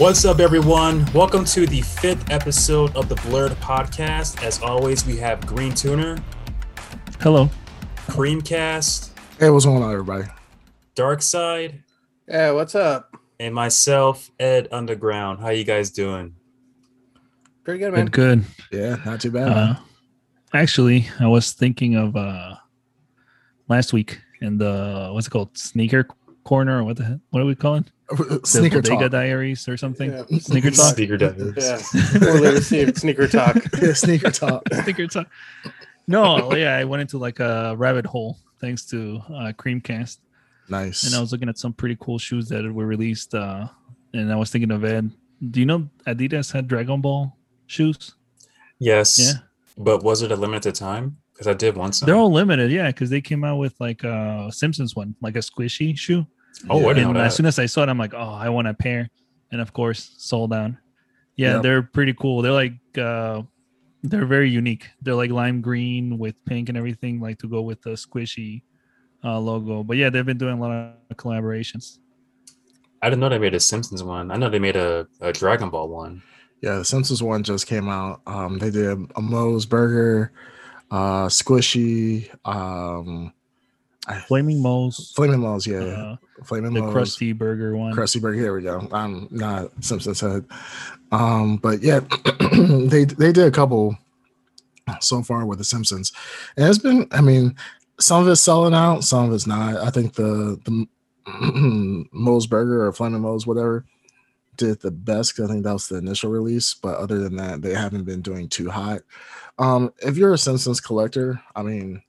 What's up, everyone? Welcome to the fifth episode of the Blurred Podcast. As always, we have Green Tuner, Hello. Creamcast, Hey, what's going on, everybody? Dark Side, Yeah, what's up? and myself, Ed Underground. How you guys doing? Pretty good, man. Good, good. Yeah, not too bad. Uh, actually, I was thinking of uh last week in the what's it called? Sneaker corner or what the heck? What are we calling? The Sneaker Bodega talk. Diaries or something? Yeah. Sneaker talk. Sneaker Divers. Yeah, poorly received sneaker talk. Yeah, sneaker talk. Sneaker talk. No, yeah, I went into like a rabbit hole thanks to uh Creamcast. Nice. And I was looking at some pretty cool shoes that were released uh and I was thinking of Ed. Do you know Adidas had Dragon Ball shoes? Yes. Yeah. But was it a limited time? Because I did want some. They're all limited, yeah, because they came out with like a Simpsons one, like a squishy shoe. oh, I didn't and know as soon as I saw it, I'm like, oh, I want a pair. And of course, sold down. Yeah, Yep. they're pretty cool. They're like uh they're very unique. They're like lime green with pink and everything, like to go with the squishy uh logo. But yeah, they've been doing a lot of collaborations. I didn't know they made a Simpsons one. I know they made a, a Dragon Ball one. yeah, the Simpsons one just came out. Um, they did a Moe's Burger, uh, Squishy, um, Flaming Moles, Flaming Moles, Yeah, uh, Flaming the Moe's. Krusty Burger one. Krusty Burger. Here we go. I'm not Simpsons head. Um, but yeah, they they did a couple so far with the Simpsons, and it's been. I mean, some of it's selling out, some of it's not. I think the the Moe's Burger or Flaming Moe's, whatever, did the best. 'cause I think that was the initial release, but other than that, they haven't been doing too hot. Um, if you're a Simpsons collector, I mean,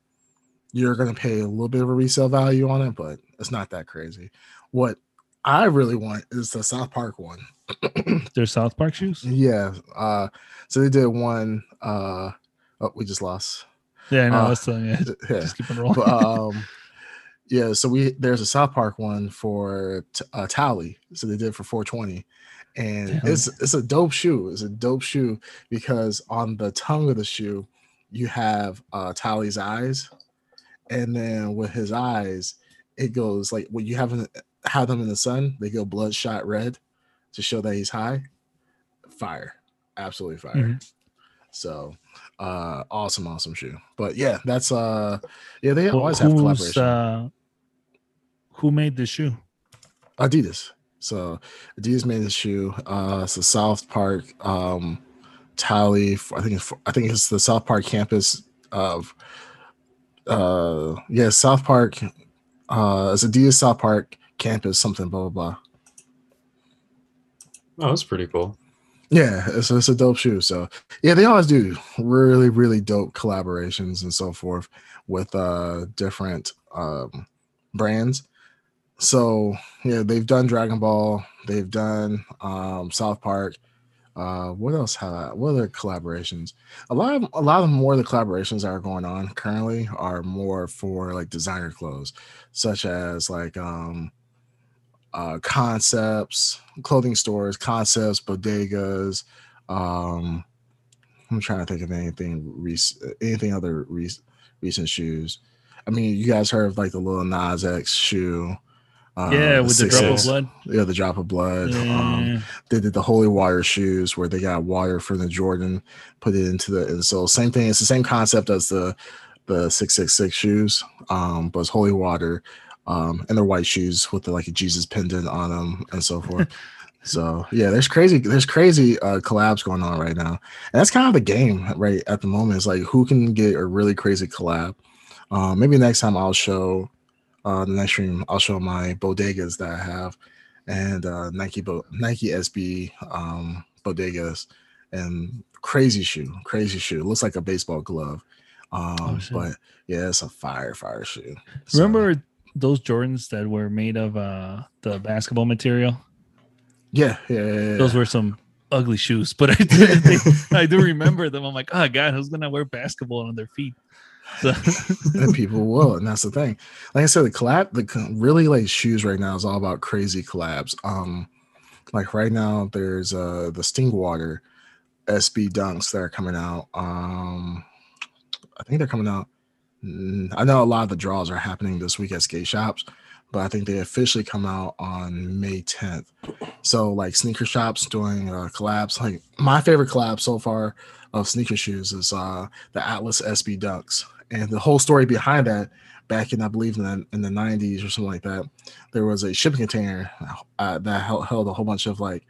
you're gonna pay a little bit of a resale value on it, but it's not that crazy. What I really want is the South Park one. They're South Park shoes. Yeah. Uh so they did one uh oh we just lost. Yeah, I know. Uh, that's the, yeah. Yeah. Just keep it rolling. But, um yeah, so we there's a South Park one for t- uh Towelie. So they did for 420. And Damn. it's it's a dope shoe. It's a dope shoe because on the tongue of the shoe you have uh Towelie's eyes. And then with his eyes, it goes like when you haven't have them in the sun, they go bloodshot red to show that he's high. Fire. Absolutely fire. Mhm. So uh awesome, awesome shoe. But yeah, that's uh yeah, they always have collaboration. uh, who made the shoe? Adidas. So Adidas made the shoe. Uh it's the South Park um Towelie. I think it's I think it's the South Park campus of uh yeah, South Park uh it's Adidas South Park campus, something blah blah blah. Oh, that's pretty cool. Yeah, it's, it's a dope shoe. So yeah, they always do really, really dope collaborations and so forth with uh different um brands. So yeah, they've done Dragon Ball, they've done um South Park. Uh what else have what other collaborations? A lot of a lot of more of the collaborations that are going on currently are more for like designer clothes, such as like um uh concepts clothing stores concepts bodegas um i'm trying to think of anything recent, anything other rec- recent shoes i mean you guys heard of like the Lil Nas X shoe uh, yeah, with the drop of 6X. blood. yeah the drop of blood. Um they did the holy water shoes where they got water from the jordan put it into the insole same thing it's the same concept as the the 666 shoes um but it's holy water um and they're white shoes with the like a jesus pendant on them and so forth. So yeah there's crazy there's crazy uh collabs going on right now. And that's kind of the game right at the moment is like who can get a really crazy collab. Um maybe next time i'll show uh the next stream i'll show my bodegas that i have and uh nike Bo- nike sb um bodegas and crazy shoe crazy shoe looks like a baseball glove um Oh, but yeah it's a fire fire shoe So- Remember those Jordans that were made of uh the basketball material? yeah yeah, yeah, yeah. Those were some ugly shoes, but I I do remember them. I'm like, oh god, who's gonna wear basketball on their feet? So, and people will, and that's the thing. Like I said, the collab, the really like shoes right now is all about crazy collabs. Um, like right now, there's uh the Stingwater SB Dunks that are coming out. Um, I think they're coming out. mm, I know a lot of the draws are happening this week at skate shops, but I think they officially come out on May 10th. So like sneaker shops doing uh, collabs. Like my favorite collab so far of sneaker shoes is uh the Atlas SB Dunks, and the whole story behind that. Back in I believe in the, in the 90s or something like that, there was a shipping container uh, that held, held a whole bunch of like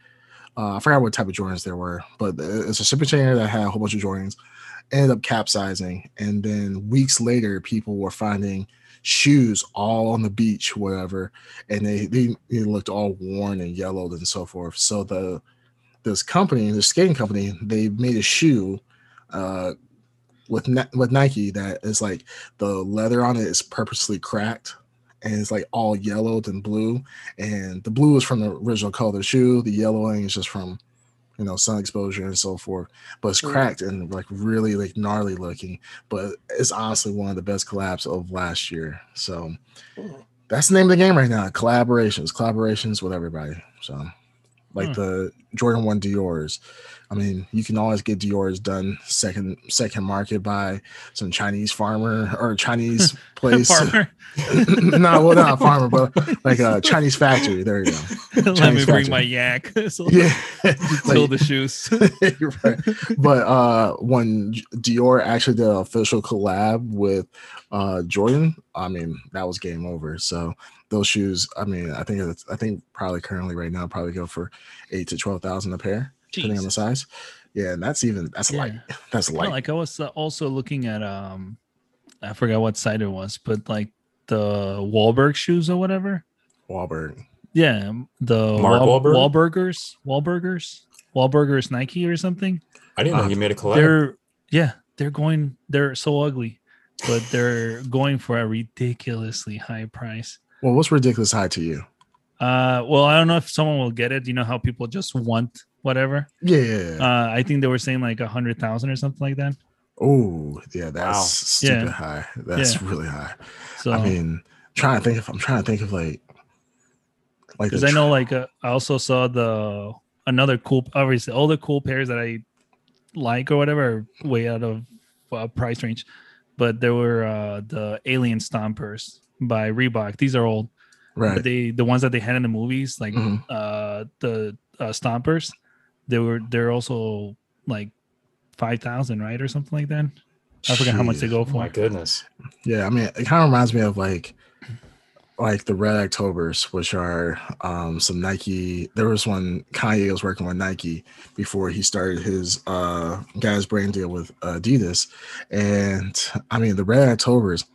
uh, I forgot what type of Jordans there were, but it's a shipping container that had a whole bunch of Jordans. Ended up capsizing, and then weeks later, people were finding shoes all on the beach, whatever, and they, they they looked all worn and yellowed and so forth. So the this company, the skating company, they made a shoe uh, with with Nike that is like the leather on it is purposely cracked and it's like all yellowed and blue. And the blue is from the original color of the shoe. The yellowing is just from you know sun exposure and so forth. But it's cracked and like really like gnarly looking. But it's honestly one of the best collabs of last year. So that's the name of the game right now. Collaborations, collaborations with everybody. So like Hmm. the Jordan One Dior's. I mean, you can always get Dior's done second second market by some Chinese farmer or Chinese place. Farmer, no, well, not a farmer, but like a Chinese factory. There you go. let me Chinese bring factory. my yak. so Yeah, Like- the shoes. You're right. But uh, when Dior actually did an official collab with uh, Jordan, I mean that was game over. So those shoes, I mean, I think it's, I think probably currently right now probably go for eight to twelve thousand a pair, depending on the size. Yeah, and that's even that's Yeah. light. That's light. like I was uh, also looking at um, I forgot what site it was, but like the Wahlberg shoes or whatever. Wahlberg. Yeah, um, the Mark Wahl- Wahlberg? Wahlburgers, Wahlburgers, Wahlburgers Nike or something. I didn't know Uh, he made a collab. They're yeah, they're going. They're so ugly, but they're going for a ridiculously high price. Well, what's ridiculous high to you? Uh, well, I don't know if someone will get it. You know how people just want whatever. Yeah, yeah, yeah. Uh, I think they were saying like a hundred thousand or something like that. oh, yeah, that's Wow. stupid Yeah. high. That's Yeah. really high. So I mean, trying to think if I'm trying to think of like, like because the I know like uh, I also saw the another cool obviously all the cool pairs that I like or whatever are way out of uh, price range, but there were uh, the Alien Stompers by Reebok. These are old, right. but they the ones that they had in the movies like Mhm. uh the uh, Stompers, they were they're also like five thousand right or something like that. I forgot how much they Jeez. go oh my goodness. Yeah, I mean, it kind of reminds me of like, like the Red Octobers, which are um some Nike. There was one Kanye was working with Nike before he started his uh guys brand deal with Adidas, and I mean the Red Octobers.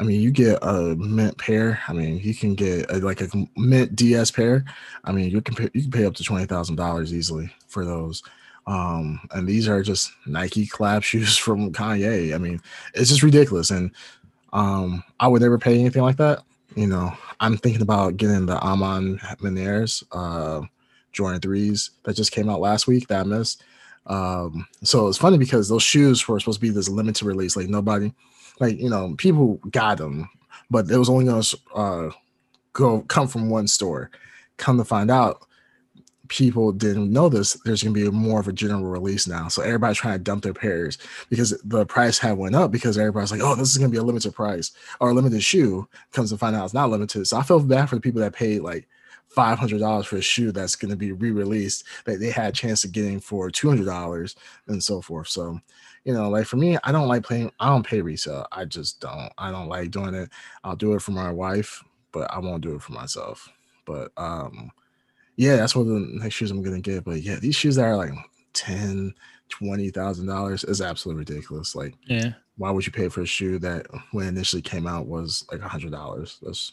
I mean, you get a mint pair. I mean, you can get a, like a mint DS pair. I mean, you can pay, you can pay up to twenty thousand dollars easily for those. Um, and these are just Nike collab shoes from Kanye. I mean, it's just ridiculous. And um, I would never pay anything like that. You know, I'm thinking about getting the Amon Menares uh, Jordan threes that just came out last week that I missed. Um, so it's funny because those shoes were supposed to be this limited release. Like nobody, like you know, people got them, but it was only going to uh, go come from one store. Come to find out, people didn't know this. There's going to be more of a general release now, so everybody's trying to dump their pairs because the price had went up because everybody's like, oh, this is going to be a limited price or a limited shoe. Comes to find out it's not limited. So I feel bad for the people that paid like five hundred dollars for a shoe that's going to be re-released that they had a chance of getting for two hundred dollars and so forth. So, you know, like for me, I don't like playing. I don't pay resale. I just don't. I don't like doing it. I'll do it for my wife, but I won't do it for myself. But um, yeah, that's one of the next shoes I'm gonna get. But yeah, these shoes that are like ten, twenty thousand dollars is absolutely ridiculous. Like, Yeah, why would you pay for a shoe that when it initially came out was like a hundred dollars? That's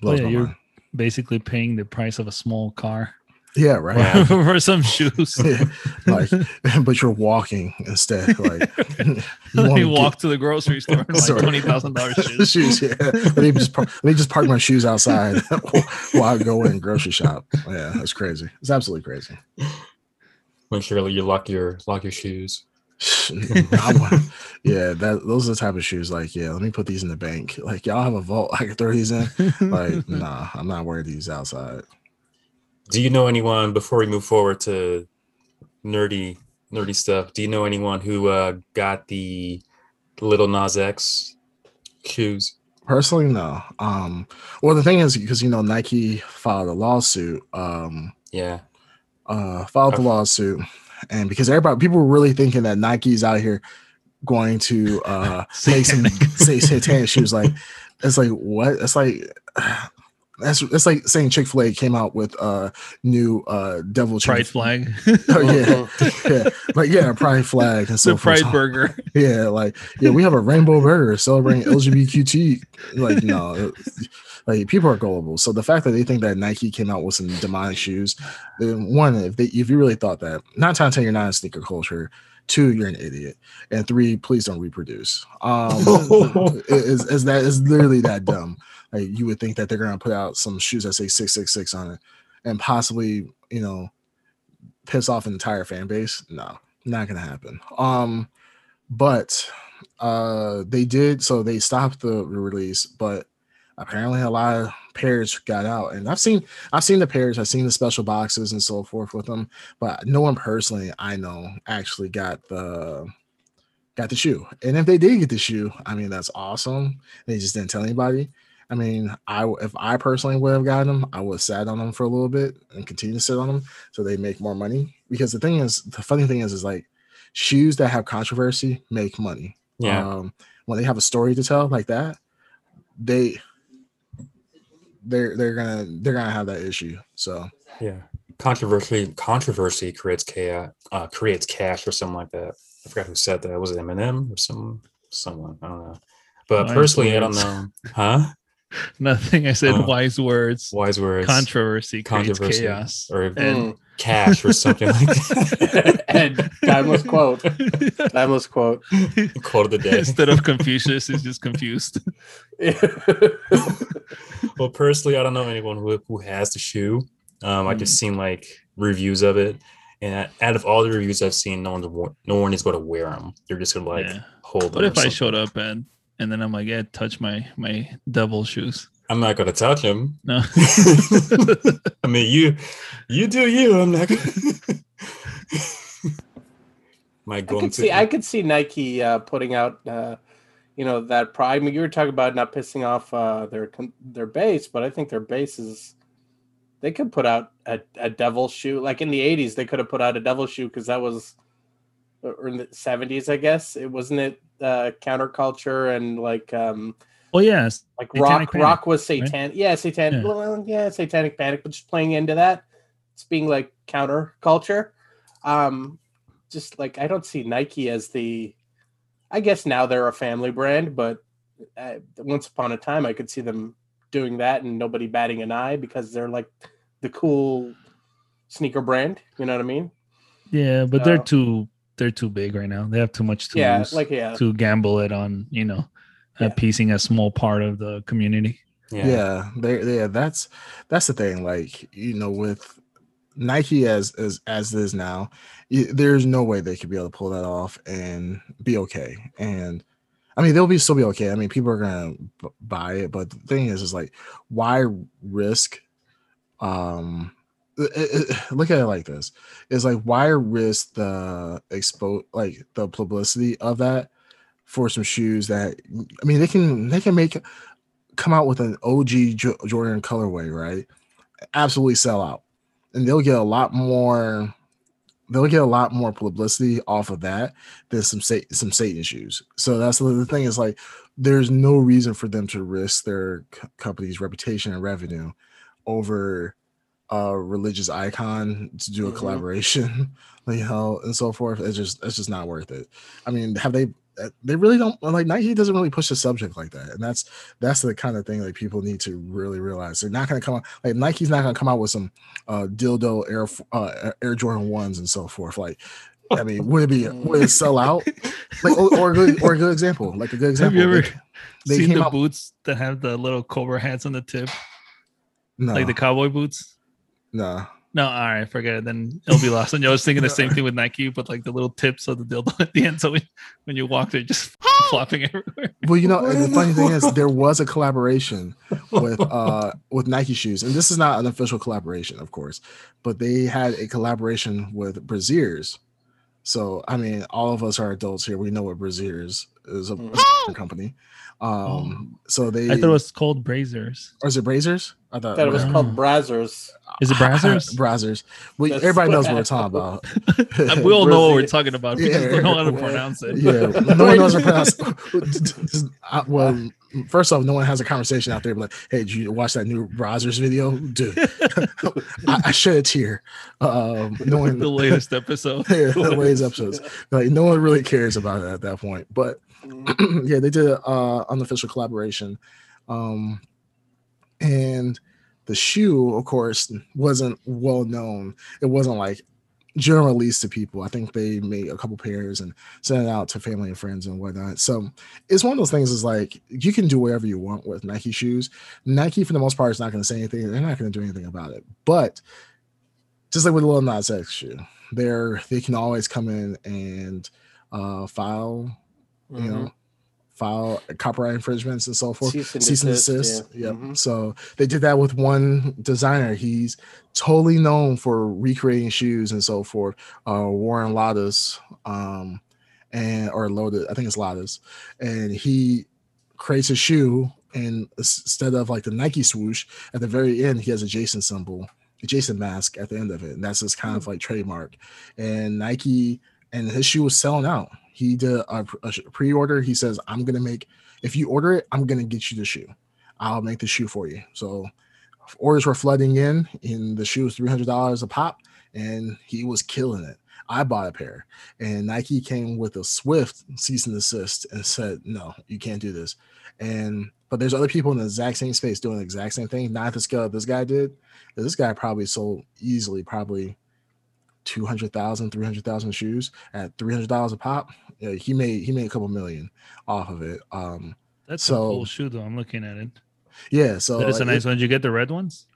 blows Oh, blows yeah, my you're- mind. basically paying the price of a small car Yeah, right. Wow. for some shoes. Yeah, like, but you're walking instead. Like, you Let wanna me get- walk to the grocery store and buy Sorry. twenty thousand dollars shoes. shoes. Yeah, let me just park, let me just park my shoes outside while I go in grocery shop. Yeah, that's crazy. It's absolutely crazy. Make sure you lock your lock your shoes. Yeah, that those are the type of shoes. Like, yeah, let me put these in the bank. Like, y'all have a vault. I can throw these in. Like, nah, I'm not wearing these outside. Do you know anyone before we move forward to nerdy nerdy stuff? Do you know anyone who uh, got the Lil Nas X shoes? Personally, no. Um, well, the thing is, because you know, Nike filed a lawsuit. Um, Yeah. uh, filed the lawsuit, and because everybody, people were really thinking that Nike's out here going to uh make some say satanic shoes. Like, it's like what? It's like. That's it's like saying Chick Fil A came out with uh new uh devil Pride chicken- flag. Oh yeah, yeah, like yeah, pride flag and so the forth. Pride burger. Yeah, like yeah, we have a rainbow burger celebrating LGBTQ. Like no, like people are gullible. So the fact that they think that Nike came out with some demonic shoes, then one, if they if you really thought that, nine times ten you're not in sneaker culture. Two, you're an idiot, and three, please don't reproduce. Um, is is that is literally that dumb? Like you would think that they're gonna put out some shoes that say six six six on it, and possibly you know piss off an entire fan base. No, not gonna happen. Um, but uh, they did. So they stopped the release, but apparently a lot of pairs got out, and I've seen I've seen the pairs, I've seen the special boxes and so forth with them, but no one personally I know actually got the got the shoe. And if they did get the shoe, I mean that's awesome. They just didn't tell anybody. I mean, I if I personally would have gotten them, I would have sat on them for a little bit and continue to sit on them so they make more money. Because the thing is, the funny thing is, is like shoes that have controversy make money. Yeah. Um, when they have a story to tell like that, they they're they're gonna they're gonna have that issue. So Yeah. Controversy controversy creates chaos uh creates cash or something like that. I forgot who said that. Was it Eminem or some someone? I don't know. But personally, I don't know. Huh? Nothing. I said Uh, wise words. Wise words. Controversy Controversy. chaos. or And Mm. cash or something like that. and timeless quote. Timeless quote. Quote of the day. Instead of Confucius, is just confused. well, personally, I don't know anyone who, who has the shoe. Um, I Mm. just seen like reviews of it, and out of all the reviews I've seen, no one's no one is going to wear them. They're just gonna like Yeah. hold them. What or if I showed up and and then I'm like, yeah, touch my my devil shoes. I'm not gonna touch them. No. I mean, you you do you. I'm not. Gonna... Might I could into see I could see Nike uh, putting out uh, you know that pride. I mean, you were talking about not pissing off uh, their their base, but I think their base is they could put out a, a devil shoe. Like in the '80s, they could have put out a devil shoe because that was or in the '70s, I guess. It wasn't it uh, counterculture and like um well, yes. like Satanic rock Panic, rock was satanic. Yeah, satanic. Yeah. Well, yeah, satanic panic, but just playing into that, it's being like counterculture. Um, just like I don't see Nike as the. I guess now they're a family brand, but uh, once upon a time, I could see them doing that and nobody batting an eye because they're like the cool sneaker brand. You know what I mean? Yeah, but they're too they're too big right now. They have too much to yeah, lose like yeah, to gamble it on, you know, Yeah. appeasing a small part of the community. yeah. yeah, they yeah, that's that's the thing. Like, you know, with Nike as as as it is now, y- there's no way they could be able to pull that off and be okay. And I mean, they'll be still be okay. I mean, people are gonna b- buy it, but the thing is, is like, why risk? Um, it- it- it- look at it like this: is like why risk the expo like the publicity of that for some shoes that I mean they can they can make come out with an OG Jo- Jordan colorway, right? Absolutely sell out, and they'll get a lot more. They'll get a lot more publicity off of that than some some Satan shoes. So that's the thing is like, there's no reason for them to risk their company's reputation and revenue over a religious icon to do a Mhm. collaboration, you know, and so forth. It's just it's just not worth it. I mean, have they? uh, They really don't like Nike doesn't really push the subject like that, and that's that's the kind of thing like people need to really realize. They're not going to come out like Nike's not going to come out with some uh dildo Air uh, Air Jordan ones and so forth. Like, I mean, would it be would it sell out? Like, or, or a good or a good example, like a good Have example. you ever they, they seen the out- boots that have the little cobra hats on the tip, no, like the cowboy boots? No. No, all right, forget it. Then it'll be lost. And I was thinking the same thing with Nike, but like the little tips of the dildo at the end. So when, when you walk, they're just flopping everywhere. Well, you know, and the funny thing is, there was a collaboration with uh with Nike shoes, and this is not an official collaboration, of course, but they had a collaboration with Braziers So I mean, all of us are adults here. We know what Braziers is a, Mhm. company. Um, so they I thought it was called Brazers. or is it Brazers? I thought, That it was Oh. called Brazzers. Is it Brazzers? Brazzers. We, That's everybody knows what we're talking about. we all know what we're talking about. Because we Yeah. just don't know how to pronounce it. Yeah, no one knows how to pronounce. Uh, well, first off, no one has a conversation out there. Like, hey, did you watch that new Brazzers video, dude? I, I shed a tear. Um, no one, the latest episode. yeah, the latest episodes. Like, no one really cares about it at that point. But yeah, they did an uh, unofficial collaboration. Um, and the shoe, of course, wasn't well known. It wasn't like general release to people. I think they made a couple pairs and sent it out to family and friends and whatnot. So it's one of those things is like you can do whatever you want with Nike shoes. Nike, for the most part, is not going to say anything. They're not going to do anything about it. But just like with a Lil Nas X shoe, they're they can always come in and uh file you Mhm. know, file copyright infringements and so forth. Cease and Cease and desist, yeah. Yep. Mhm. So they did that with one designer. He's totally known for recreating shoes and so forth. Uh, Warren Lotus, um, and or Lotus, I think it's Lotus, and he creates a shoe and instead of like the Nike swoosh at the very end, he has a Jason symbol, a Jason mask at the end of it, and that's his kind of like trademark. And Nike and his shoe was selling out. He did a, a pre-order. He says, "I'm gonna make if you order it, I'm gonna get you the shoe. I'll make the shoe for you." So orders were flooding in, and the shoe was three hundred dollars a pop, and he was killing it. I bought a pair, and Nike came with a swift cease and desist and said, "No, you can't do this." And but there's other people in the exact same space doing the exact same thing, not the scale that this guy did. This guy probably sold easily, probably 200,000, 300,000 shoes at $300 a pop. Yeah, he made he made a couple million off of it. Um That's So- a cool shoe, though. I'm looking at it. yeah, so that is a like, nice one. Did you get the red ones?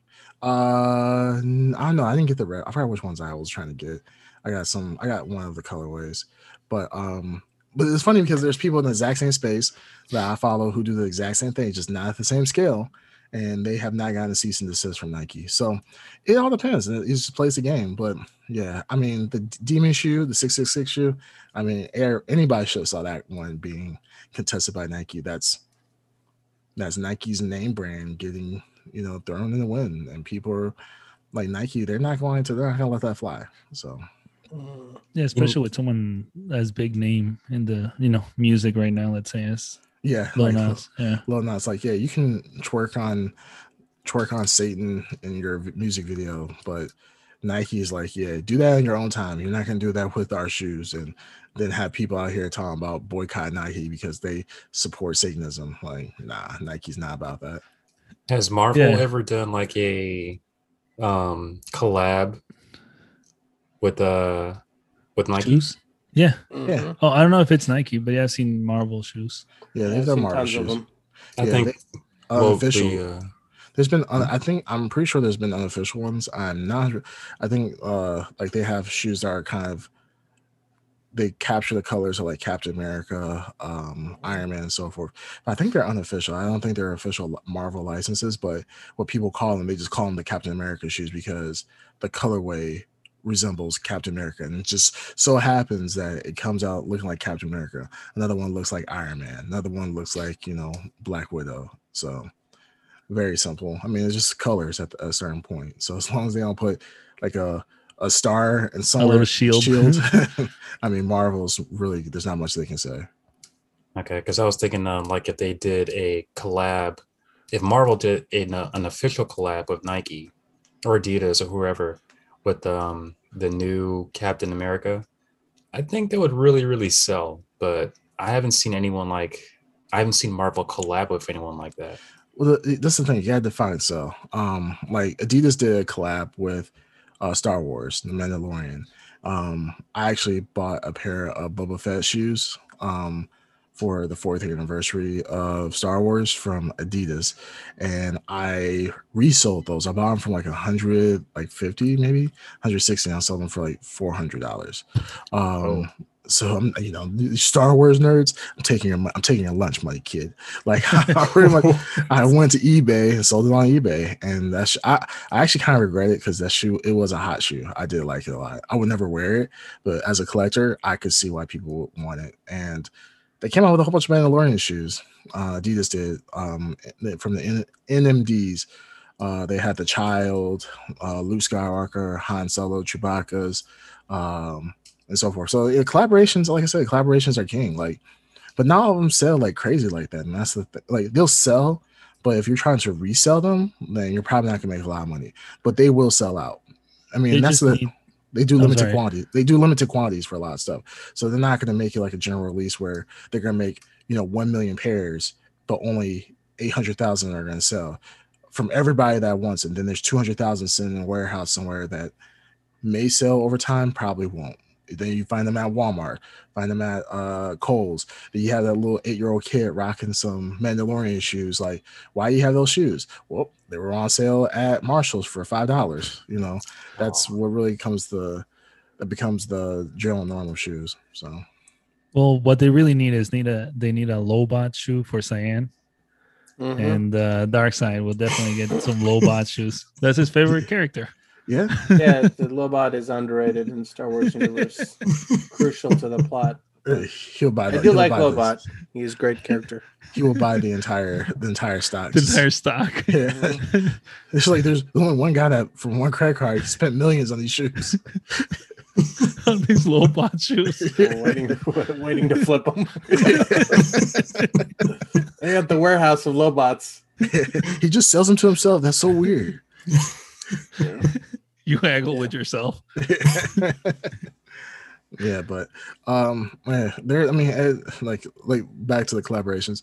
Uh, I don't know. I didn't get the red. I forgot which ones I was trying to get. I got some. I got one of the colorways, but um, but it's funny because there's people in the exact same space that I follow who do the exact same thing, just not at the same scale, and they have not gotten a cease and desist from Nike. So it all depends. It it just plays the game. But yeah, I mean the demon shoe, the six six six shoe. I mean, air, anybody should have saw that one being contested by Nike. That's that's Nike's name brand getting you know thrown in the wind, and people are like Nike. They're not going to. They're not going to let that fly. So Mhm. Yeah, especially with someone as big name in the you know music right now. Let's say is yeah, Lil like, Nas. Yeah, Lil Nas, like yeah, you can twerk on twerk on Satan in your music video, but Nike is like, yeah, do that in your own time. You're not gonna do that with our shoes, and then have people out here talking about boycott Nike because they support Satanism. Like, nah, Nike's not about that. Has Marvel Yeah. ever done like a um collab with uh with Nike? shoes. Yeah. Mhm. Oh, I don't know if it's Nike, but yeah, I've seen Marvel shoes. Yeah, they've I've done Marvel tons of shoes. them. I Yeah, think they- well, Unofficial. the, uh, There's been, un- I think, I'm pretty sure there's been unofficial ones. I'm not. I think, uh, like they have shoes that are kind of, they capture the colors of like Captain America, um, Iron Man, and so forth. But I think they're unofficial. I don't think they're official Marvel licenses. But what people call them, they just call them the Captain America shoes because the colorway resembles Captain America, and it just so happens that it comes out looking like Captain America. Another one looks like Iron Man. Another one looks like you know Black Widow. So very simple. I mean, it's just colors at a certain point. So as long as they don't put like a a star and A somewhere little shield. shield. I mean, Marvel's really there's not much they can say. Okay, because I was thinking, um, like if they did a collab, if Marvel did an, uh, an official collab with Nike or Adidas or whoever with um the new Captain America, I think that would really really sell. But I haven't seen anyone like I haven't seen Marvel collab with anyone like that. Well, that's the thing. You had to find so. Um, like Adidas did a collab with uh Star Wars, The Mandalorian. Um, I actually bought a pair of Boba Fett shoes. Um, for the fourth anniversary of Star Wars from Adidas, and I resold those. I bought them from like a hundred, like fifty, maybe hundred sixty. I sold them for like four hundred dollars. Um, so I'm, you know, Star Wars nerds. I'm taking your, I'm taking your lunch money, kid. Like I pretty much, I went to eBay and sold it on eBay, and that's I, I actually kind of regret it because that shoe, it was a hot shoe. I did like it a lot. I would never wear it, but as a collector, I could see why people would want it. And they came out with a whole bunch of Mandalorian shoes. Uh, Adidas did um, from the N- NMDs. Uh, they had the child, uh, Luke Skywalker, Han Solo, Chewbacca's. Um, and so forth. So yeah, collaborations, like I said, collaborations are king. Like, but not all of them sell like crazy like that. And that's the th- like they'll sell, but if you're trying to resell them, then you're probably not gonna make a lot of money. But they will sell out. I mean, They that's the need- they do limited quantity. They do limited quantities for a lot of stuff. So they're not gonna make it like a general release where they're gonna make you know one million pairs, but only eight hundred thousand are gonna sell from everybody that wants it. Then there's two hundred thousand sitting in a warehouse somewhere that may sell over time, probably won't. Then you find them at Walmart, find them at uh Kohl's. Then you have that little eight-year-old kid rocking some Mandalorian shoes. Like, why do you have those shoes? Well, they were on sale at Marshalls for five dollars. You know, that's what really comes the that becomes the general norm of shoes. So Well, what they really need is need a they need a Lobot shoe for Cyan, Mhm. and uh, Dark Side will definitely get some Lobot shoes. That's his favorite character. Yeah, yeah, the Lobot is underrated in Star Wars universe. Crucial to the plot. Uh, he'll buy. I the- do he'll like Lobot. this. He's a great character. He will buy the entire the entire stock. The entire stock. Yeah. Mm-hmm. It's like there's only one guy that from one credit card spent millions on these shoes. on these Lobot shoes. waiting, to, waiting to flip them. they got the warehouse of Lobots. he just sells them to himself. That's so weird. You haggle with yourself. yeah, but um, yeah, there. I mean, eh, like like back to the collaborations.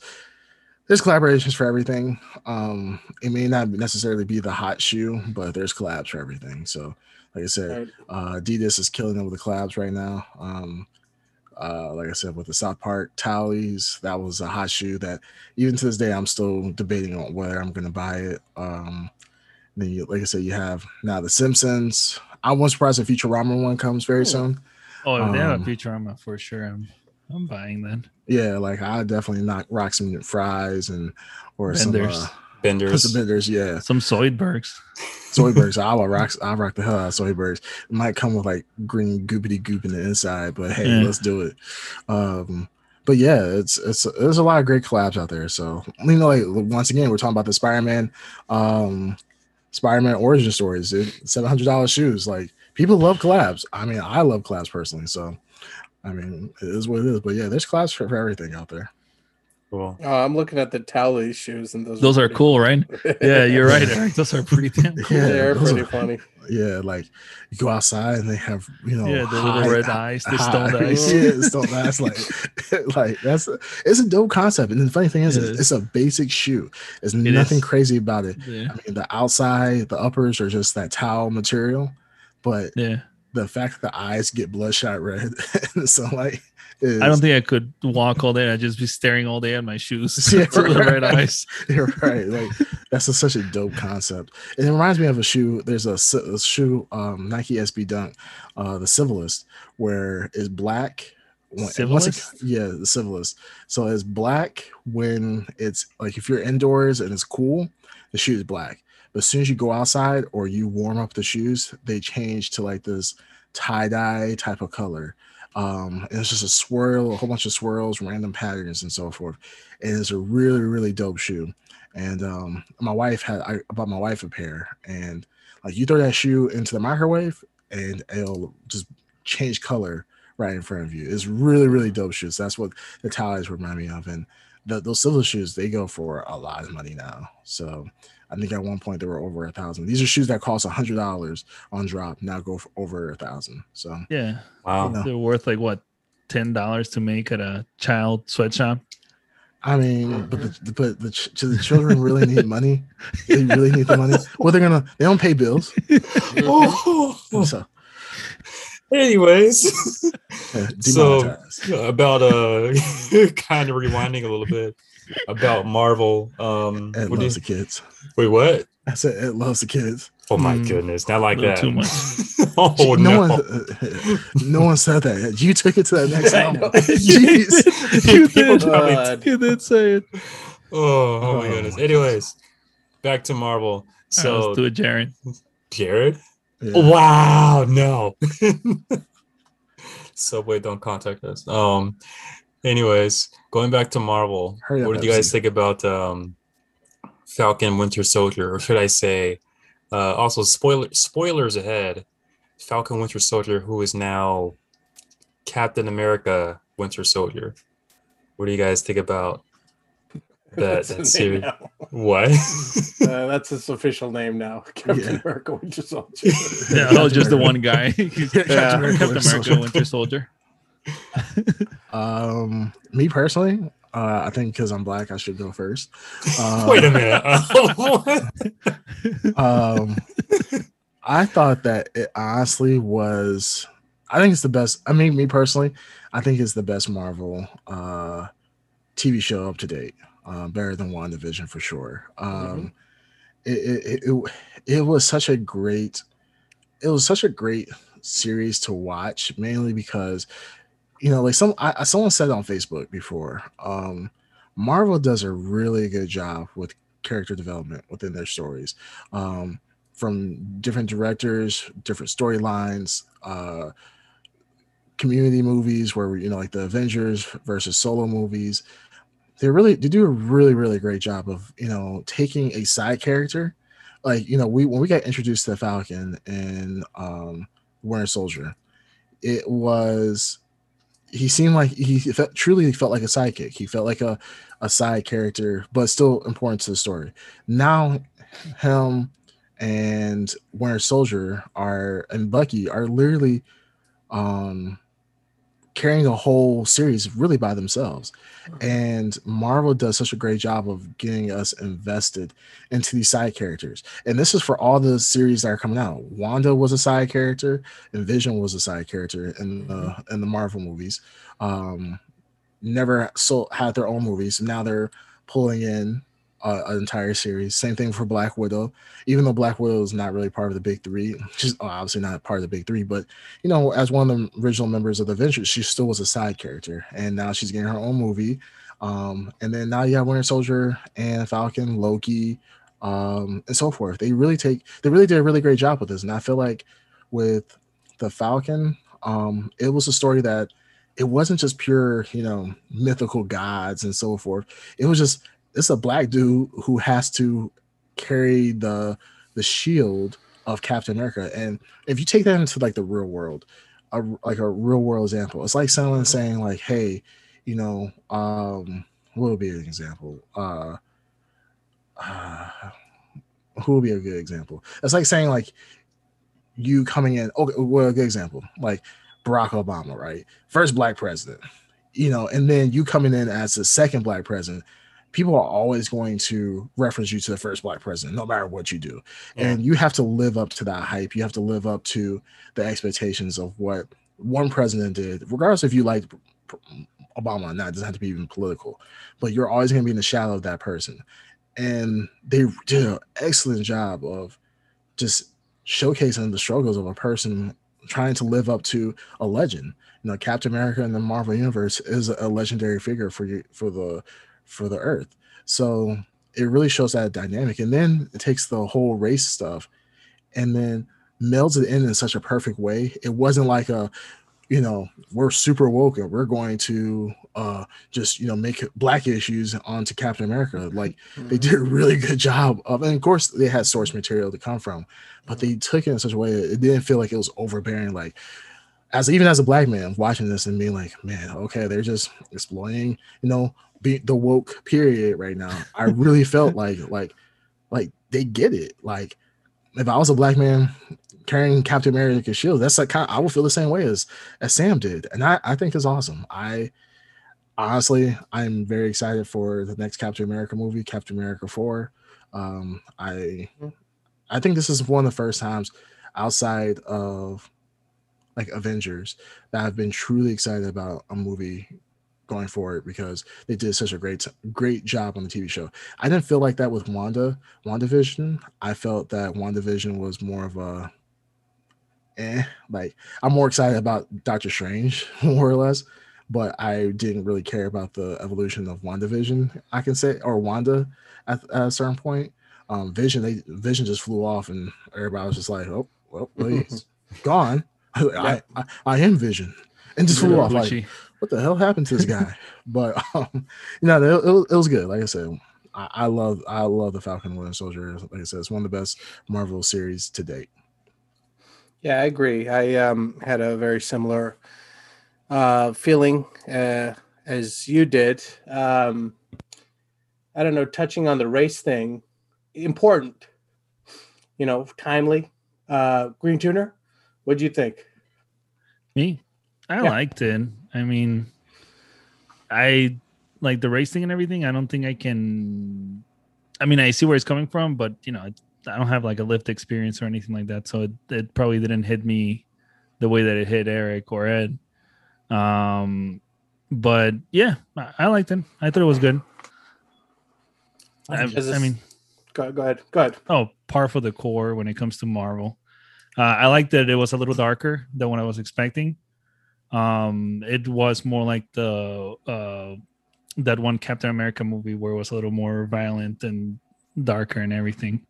There's collaborations for everything. Um, it may not necessarily be the hot shoe, but there's collabs for everything. So, like I said, Right. uh, Adidas is killing it with the collabs right now. Um, uh, like I said, with the South Park Towelies, that was a hot shoe that even to this day I'm still debating on whether I'm going to buy it. Um, then, you, like I said, you have now the Simpsons. I wasn't surprised if Futurama one comes very soon. Oh, if they have Um, a Futurama for sure. I'm I'm buying that. Yeah, like I definitely not rock some Frys and or Benders. some uh, Benders. some benders. Yeah, Some Zoidbergs. Zoidbergs. I will rock. I rock the hell out of Zoidbergs. It might come with like green goopity goop in the inside, but hey, Yeah. let's do it. Um, but yeah, it's it's there's a lot of great collabs out there. So you know, like once again, we're talking about the Spider-Man, um, Spider-Man origin stories. Seven hundred dollars shoes. Like people love collabs. I mean, I love collabs personally. So I mean, it is what it is. But yeah, there's collabs for, for everything out there. Cool. Oh, I'm looking at the Towelie shoes, and those Those are pretty- cool, right? Yeah, you're right, Eric. Those are pretty damn cool. Yeah, They're pretty are- funny. Yeah, like you go outside and they have you know Yeah, the little high- red eyes, the high- stoned eyes. yeah, the stoned eyes. Like, like that's it's a dope concept. And the funny thing is, it's, it's a basic shoe. There's nothing is. crazy about it. Yeah. I mean, the outside, the uppers are just that towel material, but Yeah. the fact that the eyes get bloodshot red in the sunlight is I don't think I could walk all day. I'd just be staring all day at my shoes. Yeah, to the red eyes. You're right. Like that's a, such a dope concept. And it reminds me of a shoe. There's a, a shoe, um, Nike SB Dunk, uh, the Civilist, where it's black. once it- Civilist? yeah, the Civilist. So it's black when it's like if you're indoors and it's cool, the shoe is black. But as soon as you go outside or you warm up the shoes, they change to like this tie dye type of color. Um, it's just a swirl, a whole bunch of swirls, random patterns, and so forth. And it's a really, really dope shoe. And um, my wife had I bought my wife a pair, and like you throw that shoe into the microwave, and it'll just change color right in front of you. It's really, really dope shoes. That's what the towels remind me of. And the, those silver shoes, they go for a lot of money now. So I think at one point they were over a thousand. These are shoes that cost a hundred dollars on drop, now go for over a thousand. So Yeah. Wow. No. They're worth like what, ten dollars to make at a child sweatshop. I mean, but the, but the, ch- the children really need money? They really need the money. Well, they're gonna they don't pay bills. So Anyways, yeah, So- about uh, kind of rewinding a little bit about Marvel. Um, Ed what loves you, the kids. wait, what? I said Ed loves the kids. Oh my Mm, goodness, not like little that. too much. oh no, no. one, no one said that. You took it to that next level. Jeez. You did. probably- Uh, You did say it. oh, oh my Oh goodness. my Anyways, back to Marvel. So So let's do it, Jared. Jared. Yeah. Wow, no. Subway, don't contact us. Um, anyways, going back to Marvel, Hurry what did you guys think about um Falcon Winter Soldier, or should I say, uh, also spoiler spoilers ahead, Falcon Winter Soldier, who is now Captain America Winter Soldier. What do you guys think about that, that's his that series? What? Uh, that's his official name now. Captain Yeah. America Winter Soldier. Yeah, oh, just the one guy. He's Yeah, Captain Yeah. America, Captain America, Winter Soldier. Um, me personally, uh, I think because I'm black, I should go first. Um, Wait a minute. Um, I thought that it honestly was. I think it's the best. I mean, me personally, I think it's the best Marvel uh, TV show up to date. Uh, better than WandaVision for sure. Um, it, it, it, it it was such a great. It was such a great series to watch, mainly because, you know, like some I, someone said on Facebook before, um, Marvel does a really good job with character development within their stories um, from different directors, different storylines, uh, community movies where you know like the Avengers versus solo movies. They really they do a really really great job of you know taking a side character, like you know we when we got introduced to the Falcon and um, Winter Soldier, it was he seemed like he felt, truly felt like a sidekick. He felt like a a side character, but still important to the story. Now, him and Winter Soldier are and Bucky are literally um carrying a whole series really by themselves. And Marvel does such a great job of getting us invested into these side characters. And this is for all the series that are coming out. Wanda was a side character, and Vision was a side character in the in the Marvel movies. Um never so had their own movies. Now they're pulling in uh, an entire series. Same thing for Black Widow. Even though Black Widow is not really part of the big three, she's obviously not part of the big three, but you know, as one of the original members of the Avengers, she still was a side character, and now she's getting her own movie. Um, and then now you have Winter Soldier and Falcon, Loki, um, and so forth. They really take they really did a really great job with this, and I feel like with the Falcon, um, it was a story that it wasn't just pure, you know, mythical gods and so forth. It was just it's a black dude who has to carry the the shield of Captain America. And if you take that into like the real world, a, like a real world example, it's like someone saying like, "Hey, you know, um, what would be an example? Uh, uh, who would be a good example? It's like saying like you coming in. Okay, well, a good example like Barack Obama, right? First black president, you know, and then you coming in as the second black president. People are always going to reference you to the first black president, no matter what you do. Yeah. And you have to live up to that hype. You have to live up to the expectations of what one president did, regardless if you like Obama or not. It doesn't have to be even political, but you're always going to be in the shadow of that person. And they did an excellent job of just showcasing the struggles of a person trying to live up to a legend. You know, Captain America in the Marvel universe is a legendary figure for you for the for the Earth. So it really shows that dynamic, and then it takes the whole race stuff, and then melds it in in such a perfect way. It wasn't like a, you know, we're super woke and we're going to uh just you know make black issues onto Captain America. Like they did a really good job of, and of course they had source material to come from, but they took it in such a way that it didn't feel like it was overbearing. Like as even as a black man watching this and being like, man, okay, they're just exploiting, you know, be the woke period right now. I really felt like like like they get it. Like if I was a black man carrying Captain America's shield, that's like kind of, I would feel the same way as as Sam did, and I I think it's awesome. I honestly I'm very excited for the next Captain America movie, Captain America Four. Um, I I think this is one of the first times outside of like Avengers that I've been truly excited about a movie going forward because they did such a great great job on the TV show. I didn't feel like that with Wanda, WandaVision. I felt that WandaVision was more of a eh, like I'm more excited about Doctor Strange, more or less, but I didn't really care about the evolution of WandaVision, I can say, or Wanda at, at a certain point. Um, Vision, they Vision just flew off, and everybody was just like, "Oh, well, he's gone." I, I, I am Vision, and just flew off. Like. What the hell happened to this guy? but um, you know, it, it, was- it was good. Like I said, I, I love I love the Falcon and Winter Soldier. Like I said, it's one of the best Marvel series to date. Yeah, I agree. I um, had a very similar uh, feeling uh, as you did. Um, I don't know, touching on the race thing, important, you know, timely. Uh, Green Tuner, what do you think? Me, I Yeah. liked it. I mean, I like the racing and everything. I don't think I can. I mean, I see where it's coming from, but you know, I don't have like a lift experience or anything like that, so it, it probably didn't hit me the way that it hit Eric or Ed. Um, but yeah, I, I liked it. I thought it was good. I, I mean, Go, go ahead. Go ahead. oh, par for the core when it comes to Marvel. Uh, I like that it was a little darker than what I was expecting. Um, it was more like the uh, that one Captain America movie where it was a little more violent and darker and everything.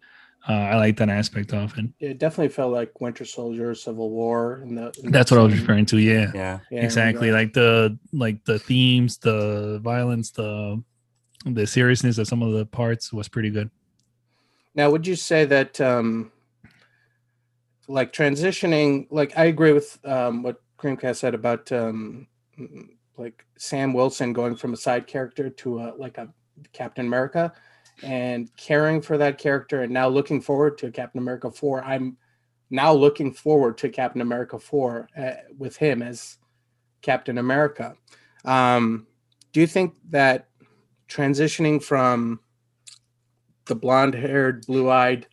Uh, I like that aspect of it. It definitely felt like Winter Soldier, Civil War. In the, That's what I was referring to. Yeah, Yeah. yeah, exactly. Like the like the themes, the violence, the the seriousness of some of the parts was pretty good. Now, would you say that, um, like transitioning, like I agree with um, what Creamcast said about um, like Sam Wilson going from a side character to a like a Captain America, and caring for that character, and now looking forward to Captain America four. I'm now looking forward to Captain America four uh, with him as Captain America. Um, do you think that transitioning from the blonde haired, blue eyed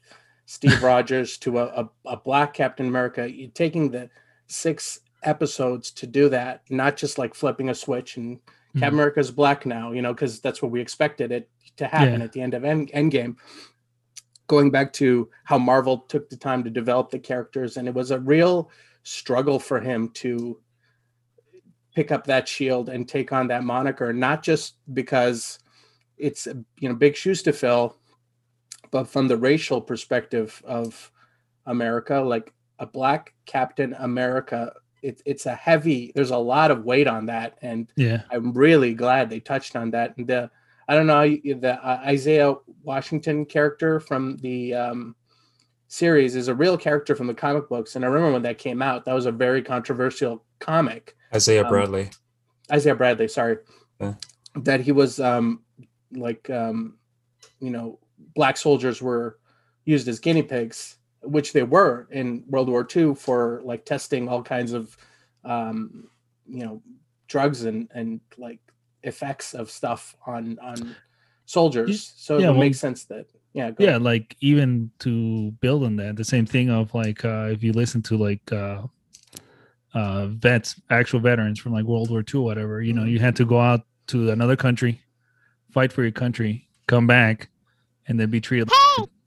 Steve Rogers to a, a, a black Captain America, taking the six episodes to do that, not just like flipping a switch and Captain Mhm. America's black now, you know, because that's what we expected it to happen Yeah. at the end of End, Endgame. Going back to how Marvel took the time to develop the characters, and it was a real struggle for him to pick up that shield and take on that moniker, not just because it's you know big shoes to fill, but from the racial perspective of America, like a black Captain America, it, it's a heavy. There's a lot of weight on that, and Yeah, I'm really glad they touched on that. And the I don't know the uh, Isaiah Washington character from the um, series is a real character from the comic books, and I remember when that came out, that was a very controversial comic. Isaiah Um, Bradley. Isaiah Bradley, sorry, Yeah. that he was um, like um, you know black soldiers were used as guinea pigs, which they were in World War II for like testing all kinds of um, you know drugs and and like effects of stuff on on soldiers. So it yeah, would well- make sense that yeah go yeah like even to build on that the same thing of like uh if you listen to like uh uh vets actual veterans from like world war ii whatever you know you had to go out to another country fight for your country come back and then be treated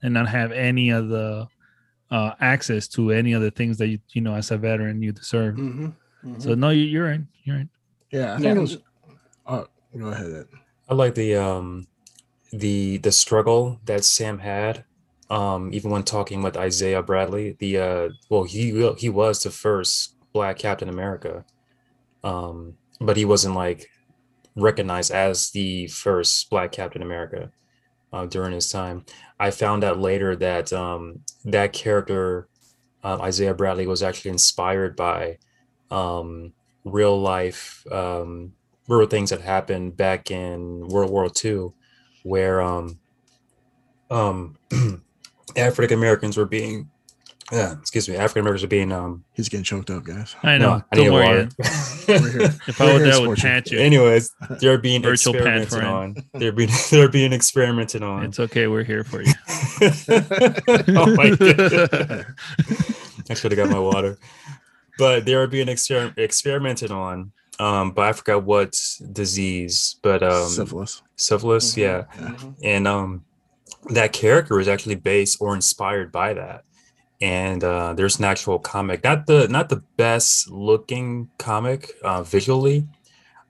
and not have any of the uh access to any of the things that you you know as a veteran you deserve Mhm, so mhm. no you, you're right you're right Yeah, I think Yeah. it was. Oh, go ahead. Ed. I like the um the the struggle that Sam had. Um, even when talking with Isaiah Bradley, the uh well he he was the first black Captain America. Um, but he wasn't like recognized as the first black Captain America uh, during his time. I found out later that um that character uh, Isaiah Bradley was actually inspired by um real life um real things that happened back in World War II, where um um African Americans were being yeah, excuse me, African Americans were being um He's getting choked up, guys. i know no, I need don't worry We're here. if i We're were here there i to would support you. pat you Anyways, they're being Virtual experimented on. They're being they're being experimented on. it's okay we're here for you oh my god. I should have got my water. But they are being exper- experimented on um, but I forgot what disease, but um, Syphilis. syphilis, Mhm, yeah, mhm. and um, that character was actually based or inspired by that. And uh, there's an actual comic, not the not the best looking comic uh, visually,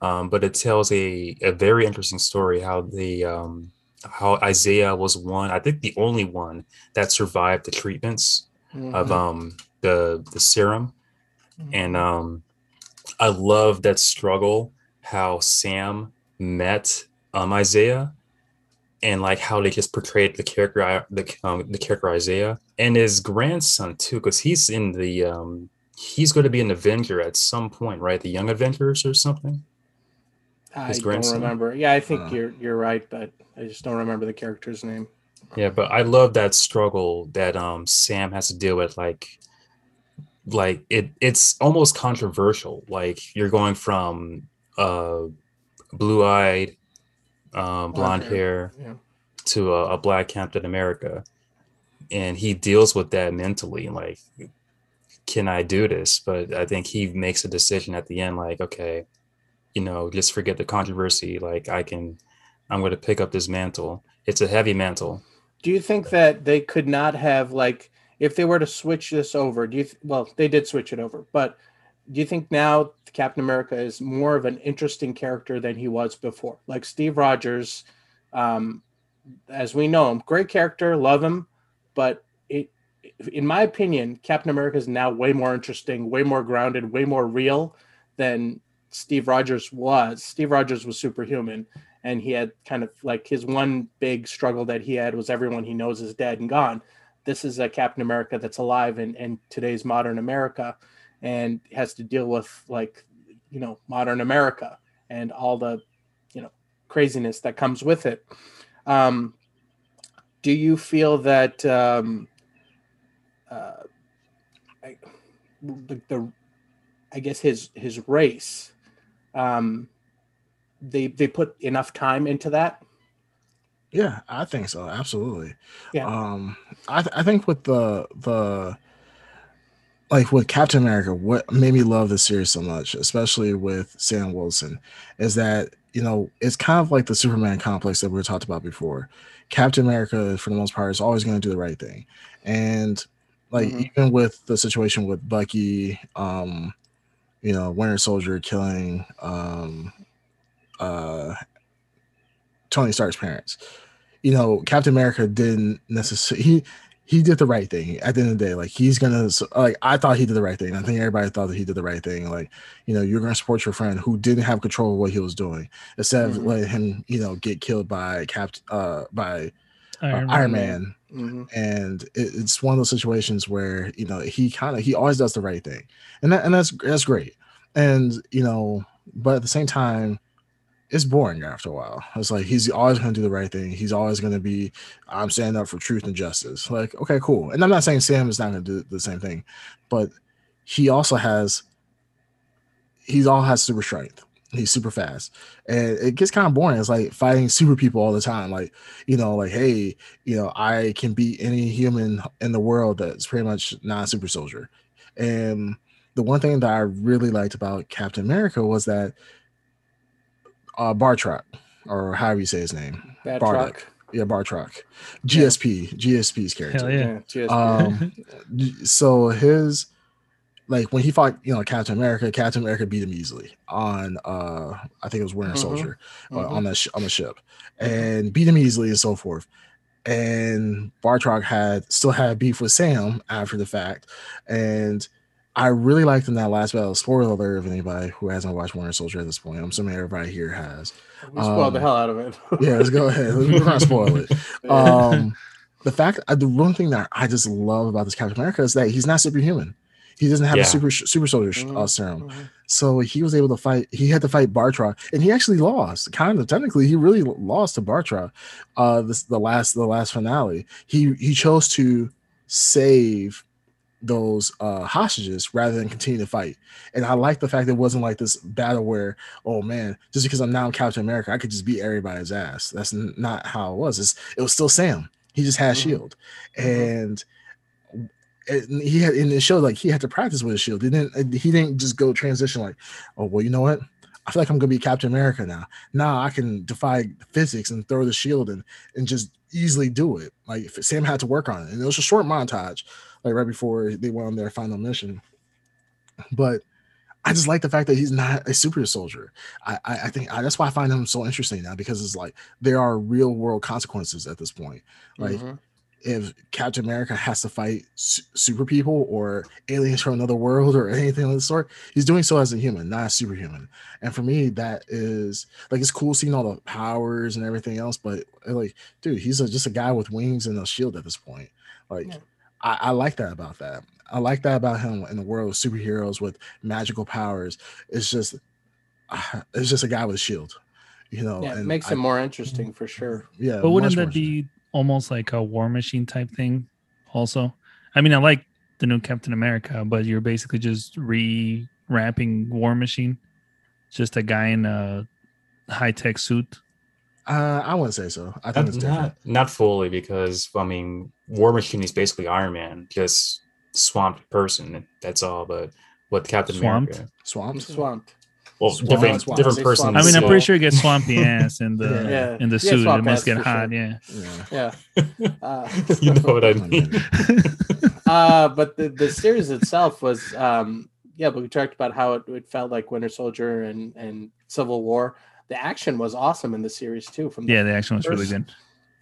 um, but it tells a, a very interesting story how the um, how Isaiah was one, I think the only one that survived the treatments of Mhm. um, the the serum and Mm-hmm. um i love that struggle how sam met um isaiah and like how they just portrayed the character the, um, the character isaiah and his grandson too because he's in the um he's going to be an avenger at some point right the young avengers or something I his don't remember. Yeah, I think Uh. you're you're right, but I just don't remember the character's name. yeah but i love that struggle that um sam has to deal with like like it it's almost controversial like you're going from uh blue-eyed um blonde hair Yeah. to a, a black captain america and he deals with that mentally like can i do this but i think he makes a decision at the end like okay you know just forget the controversy like i can i'm going to pick up this mantle it's a heavy mantle Do you think that they could not have like if they were to switch this over? Do you th- well they did switch it over, but do you think now Captain America is more of an interesting character than he was before? Like Steve Rogers, um, as we know him, great character, love him, but it, in my opinion, Captain America is now way more interesting, way more grounded, way more real than Steve Rogers was. Steve Rogers was superhuman, and he had kind of like his one big struggle that he had was everyone he knows is dead and gone. This is a Captain America that's alive in, in today's modern America and has to deal with like you know modern America and all the you know craziness that comes with it. Um, do you feel that um, uh, I, the, the I guess his his race um, they they put enough time into that? Yeah, I think so. Absolutely. Yeah. Um, I th- I think with the the like with Captain America, what made me love this series so much, especially with Sam Wilson, is that you know it's kind of like the Superman complex that we were talked about before. Captain America, for the most part, is always going to do the right thing, and like Mhm. even with the situation with Bucky, um, you know, Winter Soldier killing um, uh, Tony Stark's parents. You know, Captain America didn't necessarily he he did the right thing at the end of the day. Like he's gonna like I thought he did the right thing. I think everybody thought that he did the right thing. Like, you know, you're gonna support your friend who didn't have control of what he was doing instead of Mhm. letting him, you know, get killed by Cap uh by uh, Iron Iron, Man. Man. Mhm. And it, it's one of those situations where, you know, he kind of he always does the right thing. And that and that's that's great. And you know, but at the same time, it's boring after a while. It's like he's always going to do the right thing. He's always going to be, I'm standing up for truth and justice. Like, okay, cool. And I'm not saying Sam is not going to do the same thing, but he also has, he's all has super strength. He's super fast, and it gets kind of boring. It's like fighting super people all the time. Like, you know, like, hey, you know, I can beat any human in the world that's pretty much not a super soldier. And the one thing that I really liked about Captain America was that uh Batroc, or however you say his name. Bad Bardock. truck. Yeah, Batroc. GSP, GSP's character. Hell yeah. Yeah, Um so his like when he fought, you know, Captain America, Captain America beat him easily on uh I think it was Winter Mhm. Soldier uh, Mhm. on the sh- on the ship and beat him easily and so forth. And Batroc had still had beef with Sam after the fact. And I really liked in that last battle. Spoiler alert if anybody who hasn't watched Winter Soldier at this point. I'm assuming everybody here has. we spoiled the um, hell out of it. Yeah, let's go ahead. We're gonna spoil it. Um, the fact, uh, the one thing that I just love about this Captain America is that he's not superhuman. He doesn't have Yeah. a super super soldier uh, Mhm. serum, Mhm. so he was able to fight. He had to fight Bartra, and he actually lost. Kind of technically, he really lost to Bartra. Uh, this the last the last finale. He he chose to save those uh hostages rather than continue to fight. And I like the fact that it wasn't like this battle where, oh man, just because I'm now Captain America, I could just beat everybody's ass. That's n- not how it was. It's, it was still Sam. He just had a Mhm. shield, Mhm. and it, he had in the show like he had to practice with a shield. He didn't. He didn't just go transition like, oh well, you know what? I feel like I'm gonna be Captain America now. Now I can defy physics and throw the shield and and just easily do it. Like Sam had to work on it, and it was a short montage, like right before they went on their final mission. But I just like the fact that he's not a super soldier. I I, I think I, that's why I find him so interesting now because it's like there are real world consequences at this point. Like Mhm. if Captain America has to fight su- super people or aliens from another world or anything of the sort, he's doing so as a human, not a superhuman. And for me, that is like it's cool seeing all the powers and everything else, but like, dude, he's a, just a guy with wings and a shield at this point. Like, Yeah. I, I like that about that. I like that about him in the world of superheroes with magical powers. It's just, it's just a guy with a shield, you know. yeah, it makes I- him more interesting for mm-hmm. sure. Yeah, But wouldn't that be almost like a War Machine type thing? Also, I mean, I like the new Captain America, but you're basically just re-wrapping War Machine, just a guy in a high-tech suit. Uh, I wouldn't say so. I think Not, it's different. not, not fully because I mean, War Machine is basically Iron Man, just swamped person. That's all. But with Captain Swamped? America, Swamped. Swamped. well, Swamp, different swamp. different Say person. I mean, I'm pretty sure it gets swampy ass in the Yeah. in the Yeah, suit. It must get hot. sure. Yeah. Yeah. Yeah. Uh, you know what I mean. uh, but the, the series itself was, um, yeah, but we talked about how it, it felt like Winter Soldier and, and Civil War. The action was awesome in the series too. From the Yeah, the action was really good.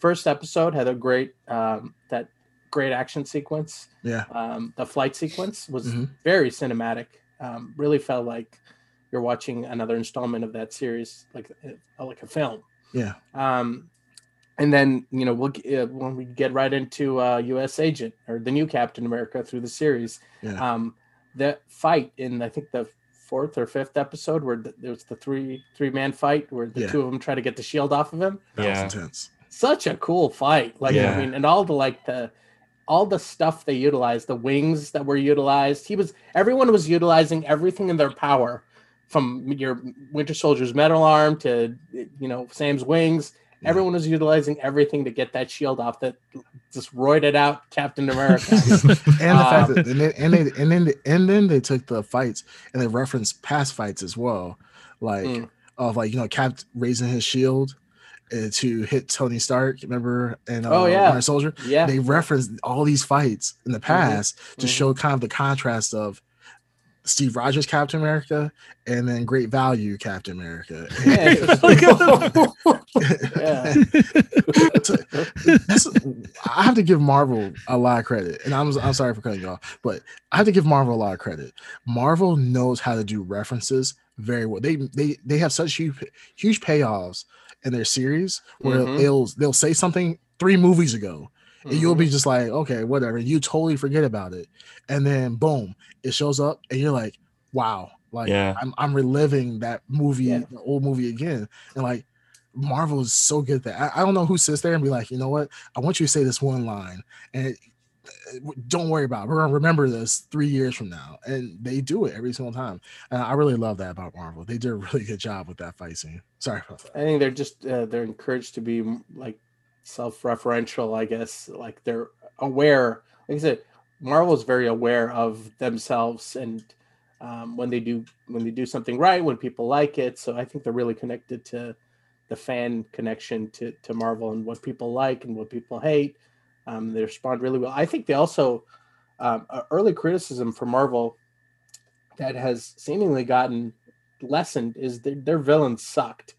first episode, had a great um, that great action sequence. Yeah. Um, the flight sequence was Mhm. very cinematic. Um, really felt like you're watching another installment of that series, like uh, like a film. Yeah. Um, and then you know we'll g- uh, when we get right into uh, U.S. Agent or the new Captain America through the series. Yeah. Um, the fight in I think the fourth or fifth episode where th- there was the three three man fight where the Yeah. two of them try to get the shield off of him. That Yeah. was intense. Such a cool fight. Like Yeah. I mean, and all the like the all the stuff they utilized, the wings that were utilized. He was everyone was utilizing everything in their power, from your Winter Soldier's metal arm to you know Sam's wings. Yeah. Everyone was utilizing everything to get that shield off that just roided out Captain America. And the fact Um, that and, they, and they and then they, and then they took the fights and they referenced past fights as well, like Mm. of like you know Cap raising his shield uh, to hit Tony Stark. Remember? And uh, Oh, yeah. Winter Soldier. yeah, They referenced all these fights in the past to mhm. show kind of the contrast of Steve Rogers Captain America and then Great Value Captain America. Yeah, it's- yeah. That's, I have to give Marvel a lot of credit, and I'm I'm sorry for cutting you off, but I have to give Marvel a lot of credit. Marvel knows how to do references very well. They they they have such huge huge payoffs in their series where Mhm. they'll they'll say something three movies ago, and you'll be just like, okay, whatever. You totally forget about it, and then boom, it shows up, and you're like, wow, like Yeah. I'm I'm reliving that movie, Yeah. the old movie again, and like Marvel is so good that. I, I don't know who sits there and be like, you know what, I want you to say this one line, and it, don't worry about it. We're gonna remember this three years from now, and they do it every single time. And I really love that about Marvel. They did a really good job with that fight scene. Sorry about that. I think they're just uh, they're encouraged to be like self-referential. I guess like they're aware. Like I said, Marvel is very aware of themselves and um, when they do when they do something right, when people like it. So I think they're really connected to the fan connection to to Marvel and what people like and what people hate. Um, they respond really well. I think they also um, a early criticism for Marvel that has seemingly gotten lessened is their, their villains sucked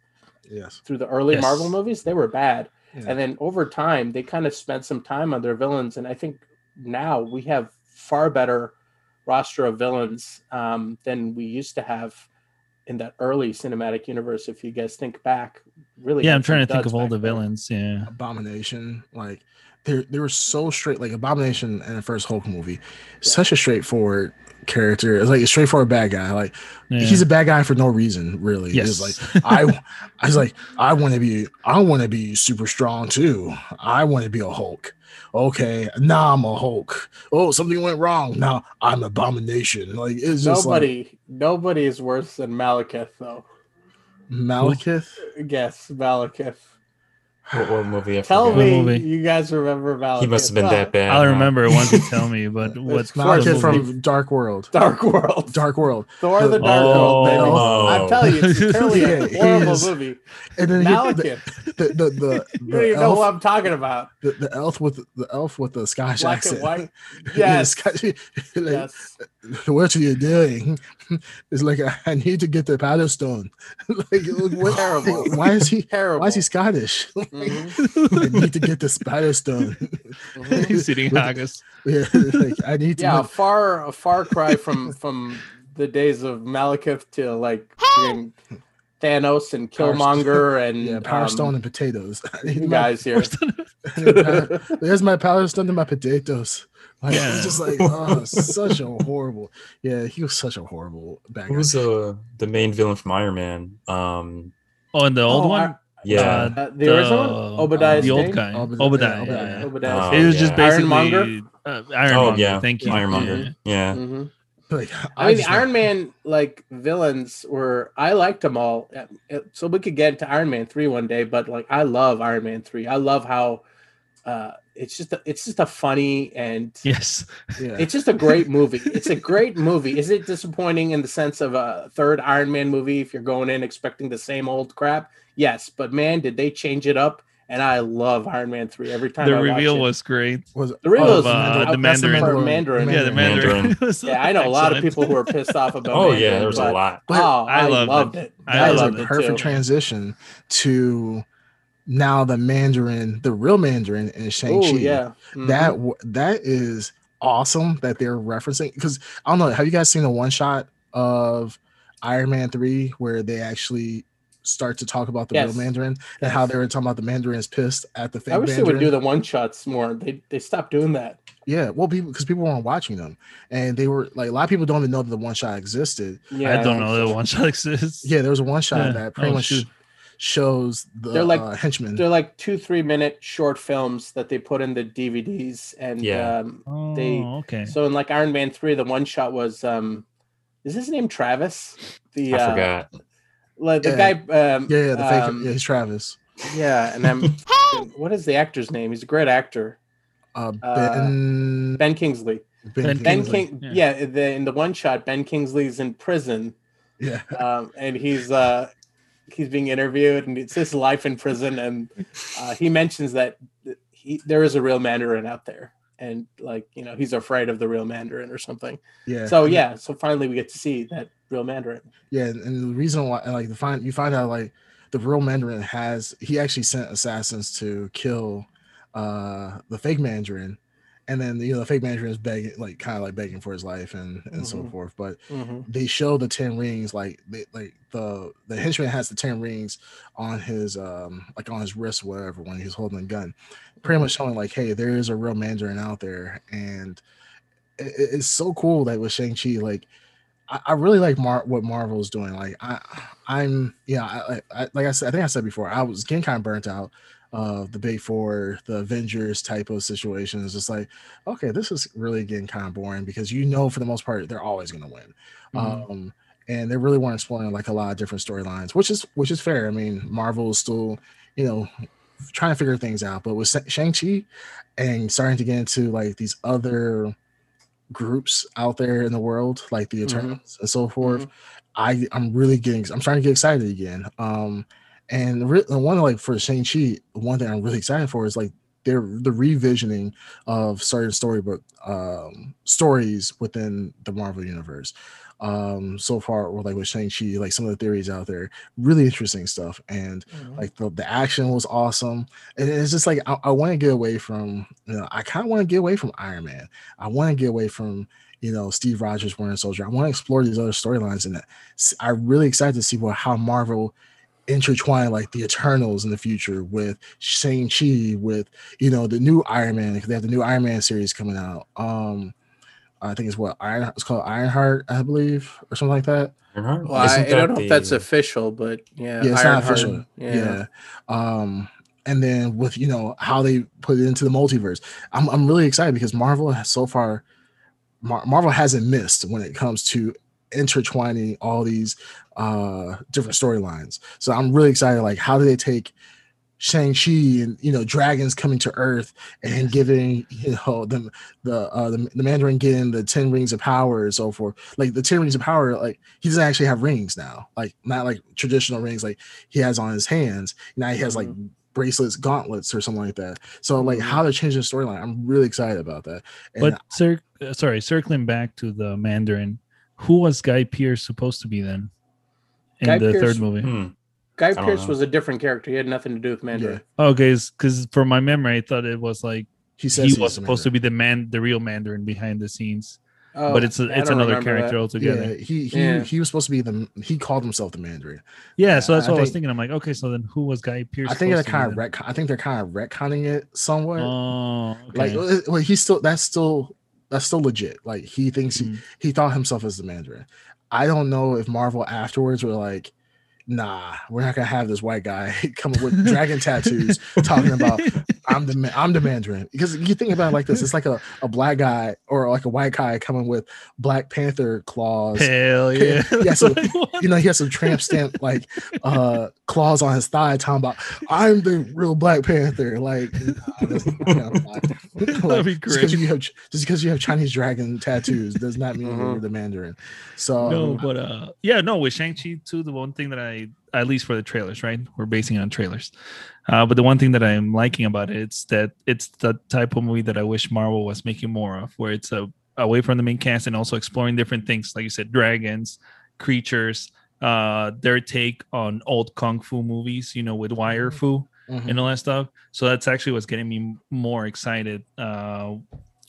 Yes. through the early Yes. Marvel movies, they were bad. Yeah. And then over time, they kind of spent some time on their villains. And I think now we have far better roster of villains um, than we used to have in that early cinematic universe. If you guys think back, really, Yeah, I'm trying to think of all back the then. villains. Yeah. Abomination, like they they were so straight. Like Abomination in the first Hulk movie, such a straightforward character. It's like a straightforward bad guy. Like yeah. he's a bad guy for no reason, really. yes. It's like I I was like, I want to be I want to be super strong too. I want to be a Hulk. Okay, now I'm a Hulk. Oh, something went wrong. Now I'm abomination. Like it's just Nobody, nobody is worse than Malekith, though. like Malekith. Yes, Malekith. What, what movie? I Tell forgot. me, movie? you guys remember Malekith? He must have been that bad. I'll huh? remember it once you tell me. But what's Malekith the from Dark World. Dark World. Dark World. Thor the Dark Oh. World, baby. Oh. I'm telling you, it's totally a Yeah, he horrible is- movie. And then he, the, Malekith. the, the, the, You don't even know who I'm talking about. the, the elf with the elf with the Scottish Black accent. and white. Yes. Like, Yes. What are you doing? It's like I, I need to get the powder stone. like what, Terrible. Why is he? Terrible. Why is he Scottish? I need to get the spider stone. mhm. He's eating haggis. yeah, like I need to. Yeah, a get- far a far cry from from the days of Malekith to like freaking Thanos and Power Killmonger and yeah, power um, stone and potatoes. I need you my- guys here. I need power- There's my power stone and my potatoes. Like, Yeah. It's just like oh, such a horrible. Yeah, he was such a horrible bad guy. Who's uh, the main villain from Iron Man? Um, Oh, and the old Oh, one. I- yeah. Uh, Uh, the original one? Obadiah the old guy, Obadiah- Obadiah. yeah, yeah, Obadiah. yeah. Obadiah Oh, It was just yeah. basically Ironmonger? Uh, Ironmonger. oh yeah, Thank you. Ironmonger. Yeah. Mhm. Like, I mean, just the like- Iron Man like villains were I liked them all. Uh, uh, So we could get into Iron Man three one day, but like I love Iron Man three. I love how uh, it's just a, it's just a funny and Yes. Yeah. it's just a great movie. It's a great movie. Is it disappointing in the sense of a third Iron Man movie if you're going in expecting the same old crap? Yes, but man, did they change it up? And I love Iron Man three every time. The I watch reveal it. was great. was? The reveal oh, was- uh, the that's Mandarin. for Mandarin. Yeah, the Mandarin. Mandarin. Yeah, I know a lot of people who are pissed off about. Oh yeah, Mandarin, there was a lot. But oh, I, I loved loved, it. it. I that I is a loved it perfect too. transition to now the Mandarin, the real Mandarin in Shang Oh Chi. yeah, Mhm. That that is awesome that they're referencing because I don't know. Have you guys seen the one shot of Iron Man three where they actually start to talk about the Yes. real Mandarin and how they were talking about the Mandarin is pissed at the fake I wish Mandarin? they would do the one shots more. They they stopped doing that. yeah, well, people because people weren't watching them and they were like a lot of people don't even know that the one shot existed. Yeah, I don't know that one shot exists. Yeah, there was a one shot Yeah. that pretty Oh, much shoot. shows the They're like- uh, henchman. They're like two three minute short films that they put in the DVDs, and Yeah. um, Oh, They- okay. so in like Iron Man three, the one shot was um, is his name Travis? The I uh, forgot. Like the Yeah. guy. Um, Yeah, yeah, the fake. um, yeah, he's Travis. yeah, and I'm. what is the actor's name? He's a great actor. Uh, uh, Ben. Ben Kingsley. ben, Ben Ben Kingsley. King. yeah. Yeah, the, in the one shot, Ben Kingsley's in prison. Yeah, um, and he's uh, he's being interviewed, and it's his life in prison, and uh, he mentions that he, there is a real Mandarin out there, and like you know he's afraid of the real Mandarin or something. yeah. So yeah, so finally we get to see that real Mandarin. yeah, and the reason why, and, like, the find you find out like the real Mandarin has he actually sent assassins to kill uh the fake Mandarin, and then you know the fake Mandarin is begging, like, kind of like begging for his life and and so Mhm. forth. But Mhm. they show the 10 rings like they like the the henchman has the 10 rings on his um like on his wrist whatever when he's holding a gun pretty much showing like hey there is a real mandarin out there and it, it- it's so cool that with shang-chi like I, I really like Mar- what Marvel's doing. Like I, I'm yeah, I, I, like I said, I think I said before, I was getting kind of burnt out of the Big Four, the Avengers type of situation. It's just like, okay, this is really getting kind of boring because you know for the most part they're always going to win. Mhm. Um, and they really weren't exploring like a lot of different storylines, which is which is fair. I mean, Marvel is still, you know, trying to figure things out. But with Shang Chi and starting to get into like these other groups out there in the world, like the Mhm. Eternals and so forth, I I'm really getting I'm starting to get excited again. Um, and re- the one like for Shang Chi, one thing I'm really excited for is like they're the revisioning of certain storybook um stories within the Marvel universe. Um, so far, with like with Shang Chi, like some of the theories out there, really interesting stuff, and like the, the action was awesome. And it's just like i, I want to get away from you know i kind of want to get away from iron man. I want to get away from you know steve rogers wearing soldier. I want to explore these other storylines and I'm really excited to see what how marvel intertwine like the eternals in the future with shang-chi with you know the new iron man because they have the new iron man series coming out um i think it's what iron it's called ironheart i believe or something like that Ironheart? Well, I, Isn't I don't that know if that's official, but yeah, yeah, it's not Ironheart, official. Yeah. Um, and then with you know how they put it into the multiverse, I'm I'm really excited because Marvel has so far, Mar- Marvel hasn't missed when it comes to intertwining all these uh different storylines. So I'm really excited. Like, how do they take Shang Chi and you know dragons coming to Earth and giving you know them the uh the, the Mandarin getting the ten rings of power and so forth. Like the ten rings of power, like he doesn't actually have rings now, like not like traditional rings like he has on his hands. Now he has like bracelets, gauntlets, or something like that. So like Mhm. how they're changing the storyline, I'm really excited about that. And But cir- sorry, circling back to the Mandarin, who was Guy Pearce supposed to be then in Guy the Pearce- third movie? Hmm. Guy don't Pearce was a different character. He had nothing to do with Mandarin. Okay, because from my memory, I thought it was like he says he was the supposed to be the man, the real Mandarin behind the scenes, Oh, but it's a, I it's another character that. altogether. Yeah, he he Yeah. he was supposed to be the he called himself the Mandarin. Yeah, so that's I what I was think- thinking. I'm like, okay, so then who was Guy Pearce? I think they're supposed to be kind of then? retcon. I think they're kind of retconning it somewhat. Oh, Like, okay. uh, well, he's still that's still that's still legit. Like he thinks he, Mhm. he thought himself as the Mandarin. I don't know if Marvel afterwards were like, nah, we're not gonna have this white guy coming with dragon tattoos talking about I'm the Ma- I'm the Mandarin because you think about it like this. It's like a, a black guy or like a white guy coming with Black Panther claws. Hell yeah! Yeah, so, You know, he has some tramp stamp like uh claws on his thigh talking about I'm the real Black Panther. Like, nah, that's kind like, That'd be Just because you have just because you have Chinese dragon tattoos does not mean Mhm. you're the Mandarin. So no, but uh, yeah, no, with Shang Chi too. The one thing that I, at least for the trailers, right? We're basing it on trailers. Uh, but the one thing that I'm liking about it, it's that it's the type of movie that I wish Marvel was making more of, where it's a away from the main cast and also exploring different things, like you said, dragons, creatures, uh, their take on old kung fu movies, you know, with wire fu mhm. and all that stuff. So that's actually what's getting me more excited uh,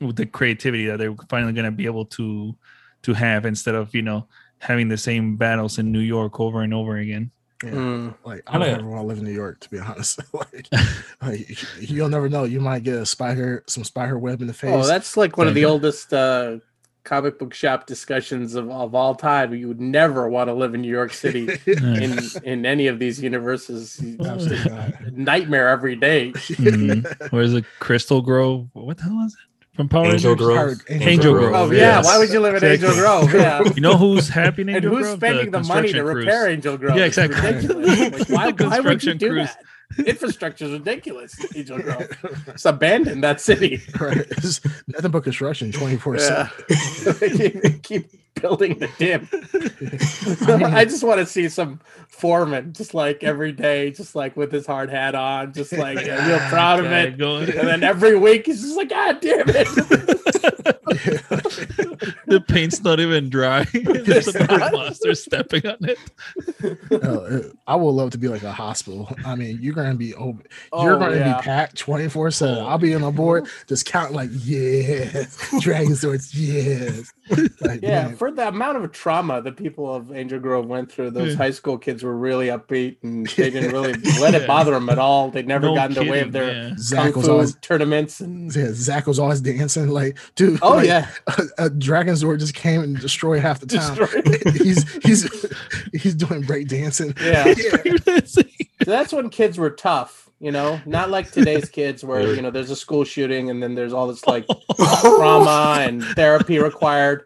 with the creativity that they're finally going to be able to to have instead of you know having the same battles in New York over and over again. Yeah. Mm. Like I don't ever want to live in New York, to be honest. like, like, you'll never know. You might get a spider, some spider web in the face. Oh, that's like one of the oldest uh, comic book shop discussions of, of all time. You would never want to live in New York City in in any of these universes. Absolutely. Nightmare every day. Mhm. Where's the Crystal Grove? What the hell is it from Power Angel Rangers? Grove. Hard- Angel Grove. Oh Yes. yeah, why would you live in Angel Grove? Yeah. You know who's happy in And who's Grove? spending the, money to construction crews. repair Angel Grove? Yeah, exactly. ridiculous. Like, why, why would you construction do crews. that? Infrastructure is ridiculous. Angel Grove. Just abandon that city. right. It's nothing but construction 24 Yeah. 7. keep, building the dip. I mean- I just want to see some foreman, just like every day, just like with his hard hat on, just like real proud of it. going- And then every week he's just like, God damn it. the paint's not even dry. There's another monster stepping on it. Uh, I would love to be like a hospital. I mean, you're gonna be over. Oh, you're gonna yeah. be packed 24 7. Oh. I'll be on the board just counting like, yes, Dragonzords, yes. Like, Yeah, man, for the amount of trauma the people of Angel Grove went through, those Yeah. high school kids were really upbeat and they didn't really let it bother them at all. They never No got in the way of their yeah. kung was fu always tournaments and yeah, Zach was always dancing. Like, dude, oh like, yeah, a, a Dragonzord just came and destroyed half the town. He's he's he's doing break dancing. yeah. So So that's when kids were tough, you know, not like today's kids where you know there's a school shooting and then there's all this like trauma and therapy required.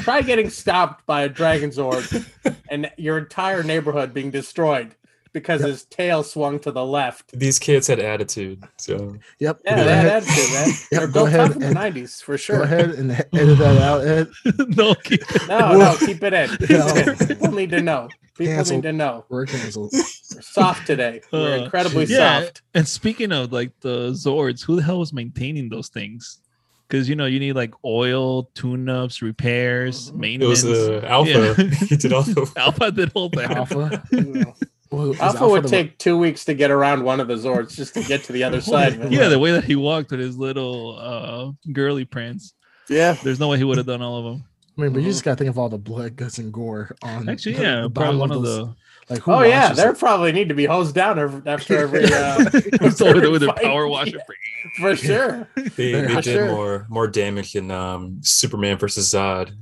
Try getting stopped by a Dragonzord and your entire neighborhood being destroyed because his tail swung to the left. These kids had attitude. So Yep. Yeah, go they had ahead, attitude, man. Yep, They're go built ahead tough in the '90s for sure. Go ahead and edit that out, Ed. no, keep it. No, no, keep it in. Keep No. it in. People need to know. People Cancel. need to know. We're canceled. We're soft today. We're Uh, incredibly yeah. soft. And speaking of like the Zords, who the hell was maintaining those things? Because you know you need like oil, tune-ups, repairs, Mhm. it maintenance. was uh, Alpha. Yeah. he did all the Alpha did all that. Alpha. Yeah. Well, is Alpha would the- take two weeks to get around one of the Zords just to get to the other side. of. Yeah, the way that he walked with his little uh girly prints. yeah. There's no way he would have done all of them. I mean, but you just gotta think of all the blood, guts, and gore on. Actually, the- yeah, the probably one of those- the Like, who Oh yeah, watches they probably need to be hosed down ev- after every. Uh, It's over there with a power washer. Yeah, for sure. They, they did sure. more more damage than um, Superman versus Zod.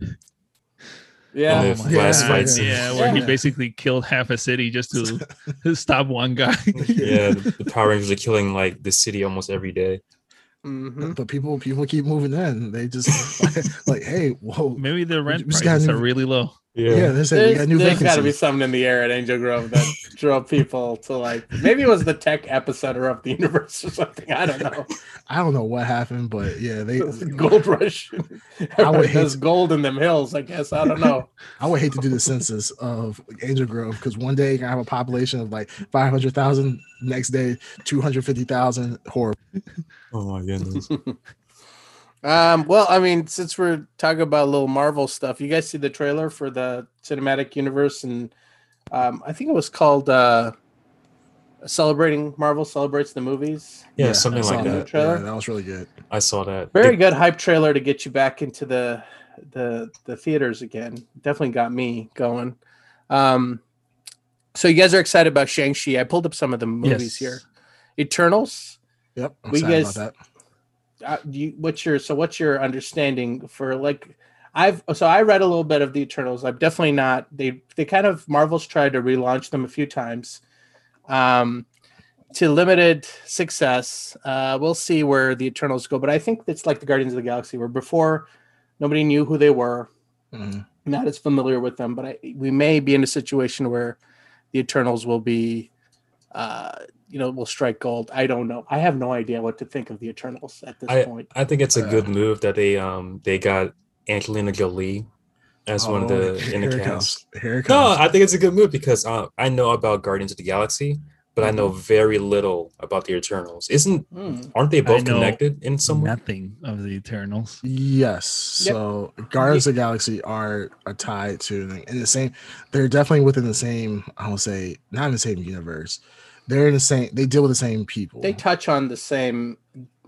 Yeah. Oh Oh my my Yeah, last God, fight yeah. scene. yeah, where he basically killed half a city just to to stop one guy. Yeah, the, the Power Rangers are killing like the city almost every day. hmm But people, people keep moving in. They just like, hey, whoa, Maybe the rent we prices new- are really low. Yeah. Yeah, they said we There's, got new there's got to be something in the air at Angel Grove that drove people to like maybe it was the tech epicenter of the universe or something. I don't know. I don't know what happened, but yeah, they It was the gold rush. would hate There's to- gold in them hills, I guess. I don't know. I would hate to do the census of Angel Grove because one day you're gonna have a population of like five hundred thousand, next day two hundred fifty thousand. Horrible. Oh my goodness. Um, well, I mean, since we're talking about a little Marvel stuff, you guys see the trailer for the cinematic universe, and um, I think it was called uh, "Celebrating Marvel Celebrates the Movies." Yeah, I something like that. Trailer? Yeah, that was really good. I saw that. Very They- good hype trailer to get you back into the the the theaters again. Definitely got me going. Um, so you guys are excited about Shang Chi? I pulled up some of the movies Yes. here. Eternals. Yep, I'm We excited guys- about that. Uh, you, what's your so what's your understanding for like I've so I read a little bit of the Eternals. I'm definitely not they they kind of Marvel's tried to relaunch them a few times. Um to limited success. Uh we'll see where the Eternals go, but I think it's like the Guardians of the Galaxy where before nobody knew who they were, Mhm. not as familiar with them, but I, we may be in a situation where the Eternals will be uh you know will strike gold. I don't know. I have no idea what to think of the Eternals at this point. I think it's a Uh, good move that they um they got Angelina Jolie as one of Oh, the in the here it cast. comes. Here it No. I think it's a good move because uh, I know about Guardians of the Galaxy, but I know Mm-hmm. very little about the Eternals. Isn't Hmm. aren't they both connected in some way? Nothing of the Eternals. Yes. Yep. So Guardians of the Galaxy are, are tied to in the same. They're definitely within the same. I will say not in the same universe. They're in the same. They deal with the same people. They touch on the same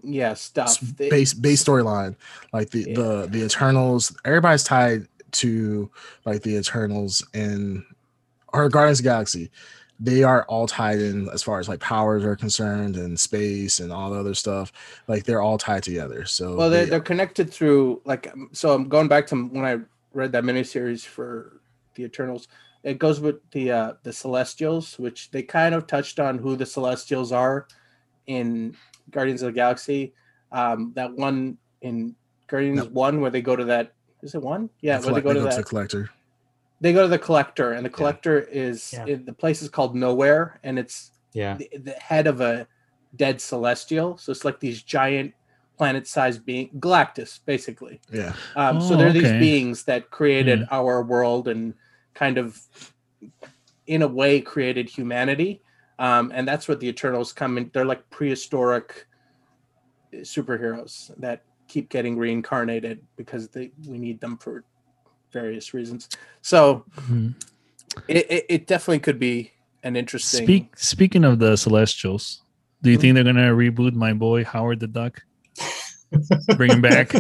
yeah stuff. They- base base storyline like the the the eternals everybody's tied to like the eternals and or guardians of the galaxy they are all tied in as far as like powers are concerned and space and all the other stuff like they're all tied together so well, they're, they- they're connected through like um, so. I'm going back to when I read that miniseries for the Eternals. It goes with the uh, the Celestials, which they kind of touched on who the Celestials are in Guardians of the Galaxy. Um, that one in Guardians No. One where they go to that is it one? Yeah, the where they collect- go to go that. collector they go to the collector, and the collector is Yeah. it- the place is called Nowhere, and it's Yeah. the, the head of a dead celestial. So it's like these giant planet-sized being Galactus, basically. yeah Um, so Oh, they're these beings that created Yeah. our world and kind of, in a way, created humanity. Um, and that's what the Eternals come in. They're like prehistoric superheroes that keep getting reincarnated because they we need them for various reasons. So Mhm. it, it, it definitely could be an interesting. Speak speaking of the Celestials, do you think they're gonna reboot my boy Howard the Duck? Bring him back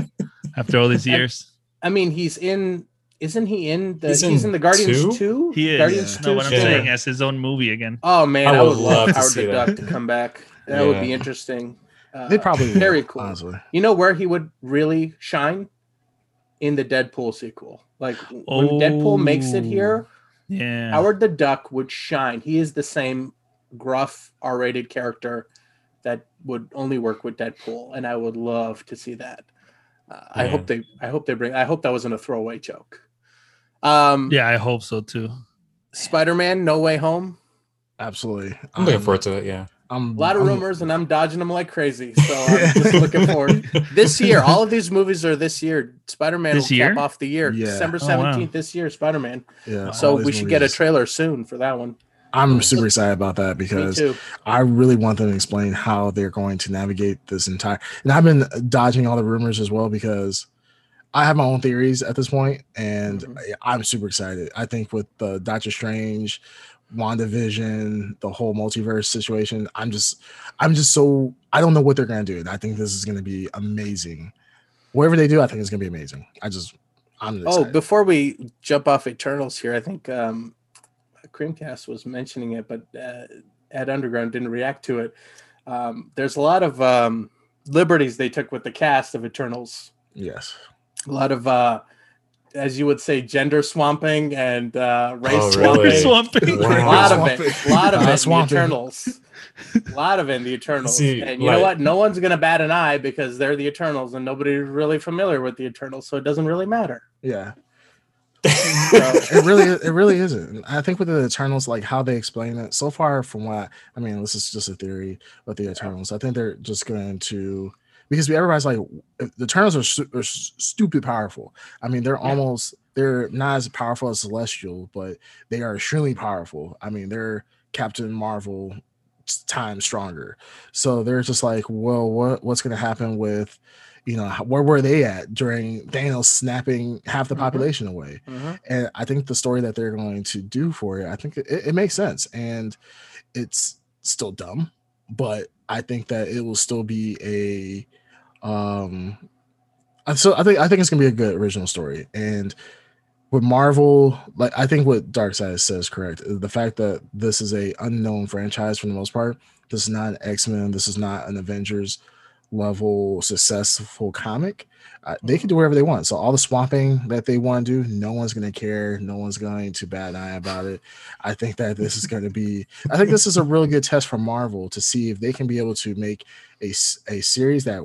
after all these I- years. I mean, he's in. Isn't he in the? He's, He's in in the Guardians two? two. He is. Guardians Yeah. two. No, what I'm Yeah. saying as his own movie again. Oh man, I I would would, love love to Howard see the that. Duck to come back. That would be interesting. Uh, they probably will, very cool. honestly You know where he would really shine? In the Deadpool sequel. Like when Deadpool makes it here, Yeah. Howard the Duck would shine. He is the same gruff R-rated character that would only work with Deadpool, and I would love to see that. Uh, I hope they. I hope they bring. I hope that wasn't a throwaway joke. Um, Yeah, I hope so too. Spider-Man: No Way Home. absolutely I'm looking forward to it. Yeah. I'm A lot of I'm- rumors, and I'm dodging them like crazy. So I'm just looking forward. This year, all of these movies are this year. Spider-Man This will cap year? off the year. Yeah. December Oh, wow. 17th this year, Spider-Man. yeah So we these should get a trailer soon for that one. i'm super excited about that because. I really want them to explain how they're going to navigate this entire. And I've been dodging all the rumors as well because I have my own theories at this point, and Mhm. I'm super excited. I think with the Doctor Strange, WandaVision, the whole multiverse situation, I'm just, I'm just so I don't know what they're gonna do. And I think this is gonna be amazing. Whatever they do, I think it's gonna be amazing. I just, I'm Oh, before we jump off Eternals here, I think um, Creamcast was mentioning it, but uh, Ed Underground didn't react to it. Um, there's a lot of um, liberties they took with the cast of Eternals. yes, A lot of, uh, as you would say, gender swamping and uh, race Oh, swamping. really? Swamping. Wow. A lot of Swamping. it. A lot of it the. Eternals. A lot of it in the Eternals. See, and you know what? No one's gonna bat an eye because they're the Eternals and nobody's really familiar with the Eternals, so it doesn't really matter. yeah, it really it really isn't. I think with the Eternals, like how they explain it so far, from what I mean, this is just a theory with the Eternals. I think they're just going to because everybody's like the Eternals are, are stupid powerful. I mean, they're yeah. almost they're not as powerful as Celestial, but they are extremely powerful. I mean, they're Captain Marvel time stronger. So they're just like, well, what what's going to happen with you know, where were they at during Thanos snapping half the mm-hmm. population away? Mm-hmm. And I think the story that they're going to do for it, I think it, it makes sense. And it's still dumb, but I think that it will still be a um so I think I think it's gonna be a good original story. And with Marvel, like I think what Darkseid says correct. The fact that this is a unknown franchise for the most part. This is not an X-Men, this is not an Avengers level successful comic, uh, they can do whatever they want. So all the swapping that they want to do, no one's going to care. No one's going to bat an eye about it. I think that this is going to be. I think this is a really good test for Marvel to see if they can be able to make a a series that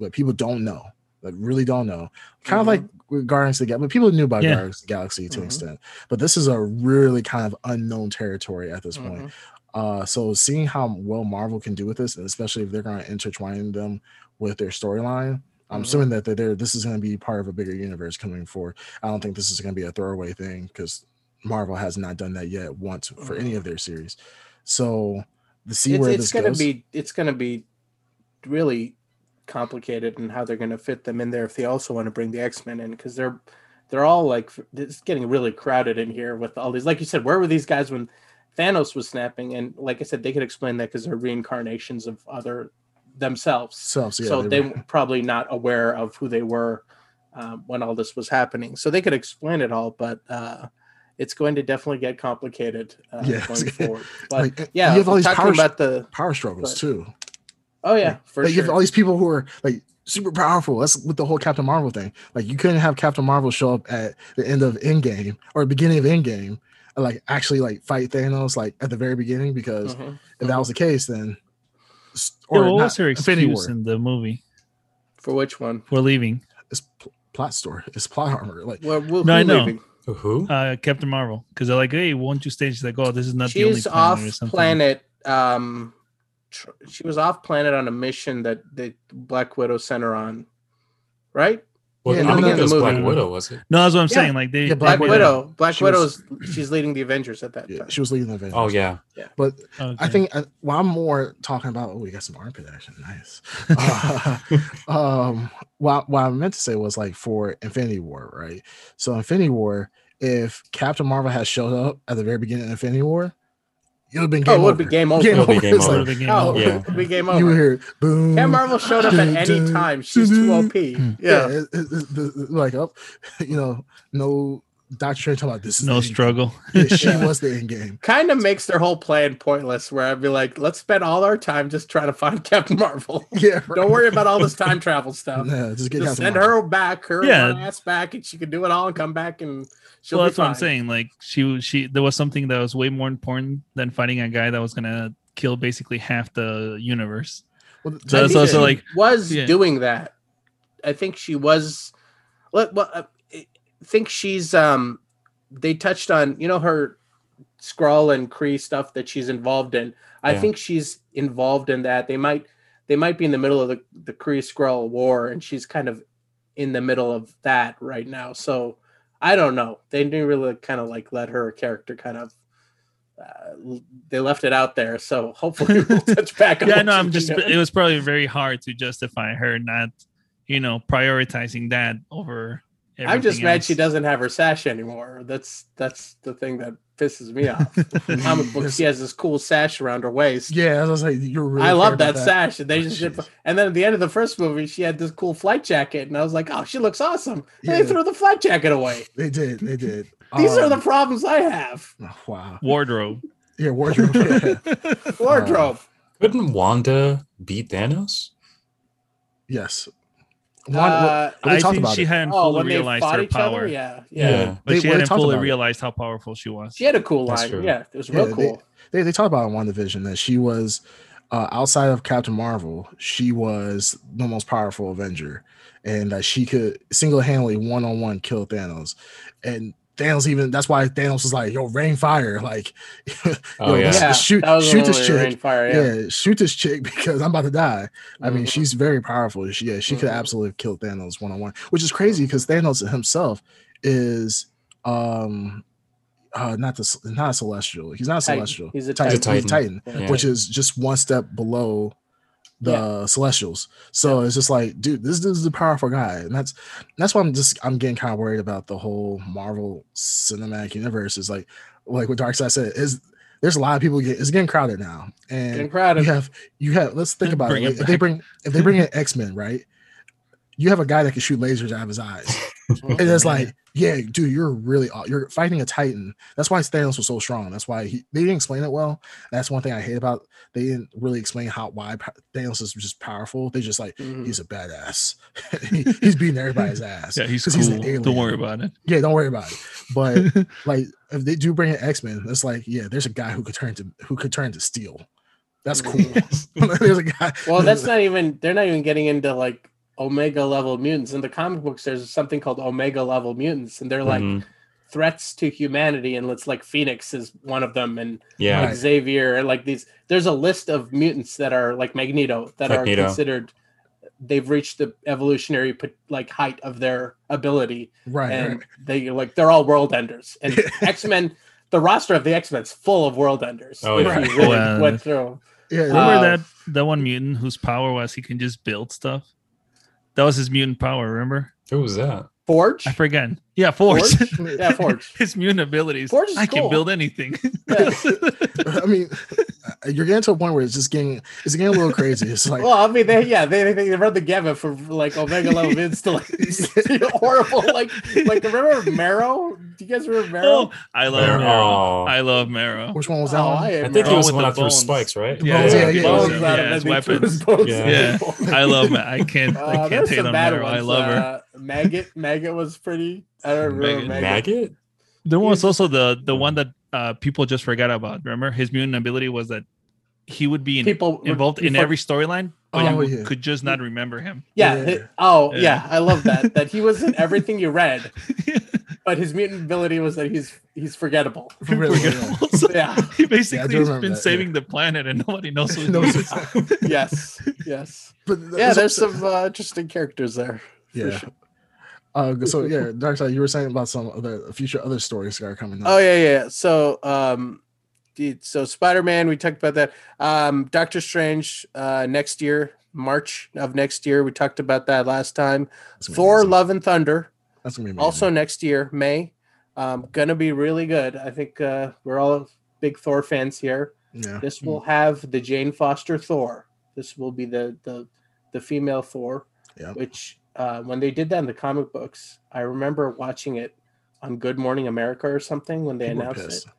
that people don't know, that really don't know, kind mm-hmm. of like Guardians of the Galaxy. But people knew about yeah. Guardians of the Galaxy to mm-hmm. an extent, but this is a really kind of unknown territory at this mm-hmm. point. Uh, so seeing how well Marvel can do with this, and especially if they're going to intertwine them with their storyline, I'm mm-hmm. assuming that they're this is going to be part of a bigger universe coming forward. I don't think this is going to be a throwaway thing because Marvel has not done that yet once mm-hmm. for any mm-hmm. of their series. So the see it's, where it's gonna be it's going to be really complicated and how they're going to fit them in there if they also want to bring the X-Men in because they're they're all like it's getting really crowded in here with all these like you said where were these guys when Thanos was snapping, and like I said, they could explain that because they're reincarnations of other themselves. Selves, yeah, so they, were probably not aware of who they were um, when all this was happening. So they could explain it all, but uh, it's going to definitely get complicated uh, yeah. going forward. But like, yeah, you have all these power, about the power struggles but, too. Oh yeah, for like, sure. You have all these people who are like super powerful. That's with the whole Captain Marvel thing. Like you couldn't have Captain Marvel show up at the end of Endgame or beginning of Endgame like actually like fight Thanos like at the very beginning because mm-hmm. if that was the case, then or yeah, what was her excuse in the movie for which one for leaving? It's pl- plot store. It's plot armor. Like well, well, no, I know. Leaving? Who? Uh, Captain Marvel. Because they're like, hey, won't you stay? She's like, oh, this is not She's the only planet off planet. Um, tr- she was off planet on a mission that the Black Widow sent her on, right? Well, yeah, I think it was Black Widow, was it? No, that's what I'm yeah. saying. Like they, yeah, Black, Black Widow. Widow. Black she Widow's was, she's leading the Avengers at that yeah, time. She was leading the Avengers. Oh yeah, yeah. But okay. I think uh, well, I'm more talking about. Oh, we got some armpit action. Nice. uh, um, what what I meant to say was like for Infinity War, right? So Infinity War, if Captain Marvel has showed up at the very beginning of Infinity War, it would have been game oh, it would be game over. Game over. Game over. Like, game oh, yeah. it would be game over. You hear boom. Captain Marvel showed up at any time. She's too OP. Hmm. Yeah. yeah it, it, it, like up, oh, you know, no Doctor Strange talking about this. no struggle. Yeah, she yeah. was the end game. Kind of makes their whole plan pointless. Where I'd be like, let's spend all our time just trying to find Captain Marvel. Yeah. Right. Don't worry about all this time travel stuff. Yeah, just, just send Marvel. her back, her yeah. ass back, and she can do it all and come back and She'll well, that's fine. what I'm saying. Like she, she, there was something that was way more important than fighting a guy that was gonna kill basically half the universe. Well, so that's also like was yeah. doing that. I think she was. Well, well, uh, I think she's. Um, they touched on you know her Skrull and Kree stuff that she's involved in. I yeah. think she's involved in that. They might they might be in the middle of the the Kree Skrull war, and she's kind of in the middle of that right now. So I don't know. They didn't really kind of like let her character kind of. Uh, they left it out there, so hopefully we'll touch back on. yeah, no, I'm just. It was probably very hard to justify her not, you know, prioritizing that over. I'm just else. mad she doesn't have her sash anymore. That's that's the thing that pisses me off. comic book, she has this cool sash around her waist. Yeah, I was like, you're really. I love that, that, sash, and they just did. And then at the end of the first movie, she had this cool flight jacket, and I was like, oh, she looks awesome. Yeah. They threw the flight jacket away. They did. They did. These um, are the um, problems I have. Oh, wow. Wardrobe. Yeah, wardrobe. Yeah. wardrobe. Uh, couldn't Wanda beat Thanos? Yes. Uh, I think she it. hadn't oh, fully realized her power. Other? Yeah, yeah, yeah. But they, she hadn't fully realized it. how powerful she was. She had a cool line. Yeah, it was real cool. They, they, they talk about in WandaVision that she was uh, outside of Captain Marvel, she was the most powerful Avenger, and that she could single handedly one on one kill Thanos. And Thanos even that's why Thanos was like, "Yo, rain fire!" Like, Oh, yo, yeah. Yeah, shoot, shoot this chick. fire, yeah. yeah. shoot this chick because I'm about to die. I mean, Mhm. she's very powerful. She, yeah, she could Mhm. absolutely have killed Thanos one on one, which is crazy because Thanos himself is um uh not the not a celestial. He's not a Titan. celestial. He's a Titan. Titan. He's a Titan, Yeah. which is just one step below the celestials. So it's just like, dude, this, this is a powerful guy, and that's that's why I'm just I'm getting kind of worried about the whole Marvel cinematic universe. Is like like what Darkseid said is there's a lot of people get it's getting crowded now, and Getting crowded. you have you have let's think about Bring it. it if they bring if they bring in X Men, right? You have a guy that can shoot lasers out of his eyes, and it's like, yeah, dude, you're really aw- you're fighting a Titan. That's why Thanos was so strong. That's why he they didn't explain it well. That's one thing I hate about they didn't really explain how why pa- Thanos is just powerful. They just like Mhm. he's a badass. He- he's beating everybody's ass. Yeah, he's cool. an alien. Don't worry about it. Yeah, don't worry about it. But like if they do bring in X Men, it's like yeah, there's a guy who could turn to who could turn to steel. That's cool. there's a guy. well, that's not even. They're not even getting into like Omega level mutants. In the comic books, there's something called Omega level mutants, and they're like Mhm. threats to humanity. And it's like Phoenix is one of them, and Yeah. Like Xavier, and like these. There's a list of mutants that are like Magneto that Magneto. are considered. They've reached the evolutionary like height of their ability, right. and right. they like they're all world enders. And X Men, the roster of the X Men's full of world enders. Oh, yeah. really Well, went through. Yeah, Uh, Remember that that one mutant whose power was he can just build stuff? That was his mutant power, remember? Who was that? Forge. I forget. Yeah, Forge. Forge? Yeah, Forge. his mutant abilities. Forge is I can build anything. Yeah. I mean, you're getting to a point where it's just getting it's getting a little crazy. It's like Well, I mean, they yeah, they they, they run the gamut from like Omega level mids to like horrible, like like the remember Marrow? Do you guys remember Marrow? oh, I love Marrow. Marrow. I love Marrow. which one was that? Oh, one? I, I think he Marrow was the one the that bones. spikes, right? Yeah, yeah, yeah, bones yeah. out Yeah, of his it, they threw weapons. bones Yeah. Yeah. I love I can't Uh, I can't there's hate on Marrow. ones. I love her. Uh, Maggot, Maggot was pretty. I don't remember Maggot. Maggot. Maggot? There was also the the one that uh, people just forgot about. Remember, his mutant ability was that he would be in, People involved in every storyline, but Oh, you yeah. could just not remember him. Yeah. Yeah. it- oh, Yeah. yeah. I love that. That he was in everything you read, but his mutant ability was that he's he's forgettable. Really, yeah. Forgettable. So Yeah. he basically has been that, saving the planet, and nobody knows who No, he is. Yes. Yes. But Yeah. there's There's some uh, interesting characters there. for yeah. sure. Uh, so yeah, Darkseid, you were saying about some other future other stories that are coming up. Oh yeah, yeah. So um, so Spider Man, we talked about that. Um, Doctor Strange, uh, next year, March of next year, we talked about that last time. Thor. Love and Thunder, That's gonna be amazing. also next year, May. Um, gonna be really good. I think uh, we're all big Thor fans here. yeah. This will have the Jane Foster Thor. This will be the the the female Thor. Yeah. Which uh, when they did that in the comic books, I remember watching it on Good Morning America or something when they People announced it.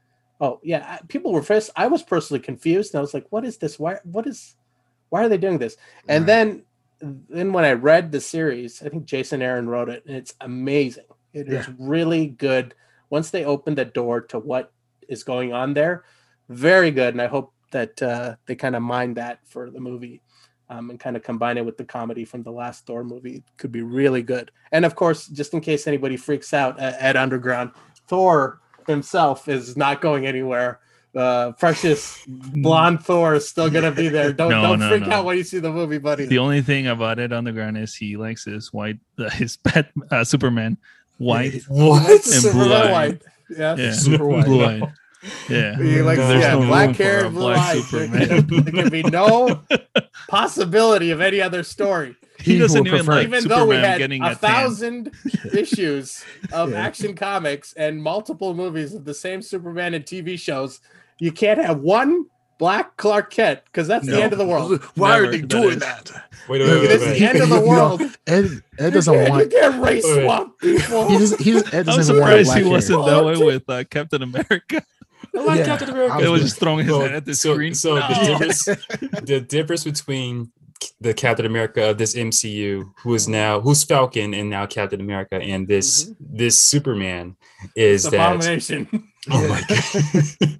Oh yeah, people were pissed. I was personally confused, and I was like, "What is this? Why? What is? Why are they doing this?" And Right. then, then when I read the series, I think Jason Aaron wrote it, and it's amazing. It is Yeah. really good. Once they open the door to what is going on there, very good. And I hope that uh, they kind of mind that for the movie. Um, and kind of combine it with the comedy from the last Thor movie. It could be really good. And of course, just in case anybody freaks out uh, at Underground, Thor himself is not going anywhere. Uh, precious blonde Thor is still gonna be there. Don't No, don't no, freak no. out when you see the movie, buddy. The only thing about it underground is he likes his white, uh, his pet uh, Superman white. What? And blue-eyed. white. Yeah. Yeah, Super white. Blue eyed. Yeah, He likes There's yeah, no black for hair, a and blue eyes. There can, there can be no possibility of any other story. he He doesn't even like Even though we Superman had getting a a tan. thousand issues of Yeah. action comics and multiple movies of the same Superman and TV shows, you can't have one black Clark Kent because that's the end of the world. Why Never, are they that doing is. that? Wait, wait, Yeah, wait, This wait, is the end of the You know, world. Ed Ed doesn't can't- want. You can't race Wait. swap people. He just he just Ed I'm doesn't want surprised he wasn't that way with uh, Captain America. I like Yeah, Captain America. It was was just throwing his Well, head at the so, screen. So No. the difference, the difference between the Captain America of this MCU, who is now who's Falcon and now Captain America, and this this Superman is It's that abomination. oh my god,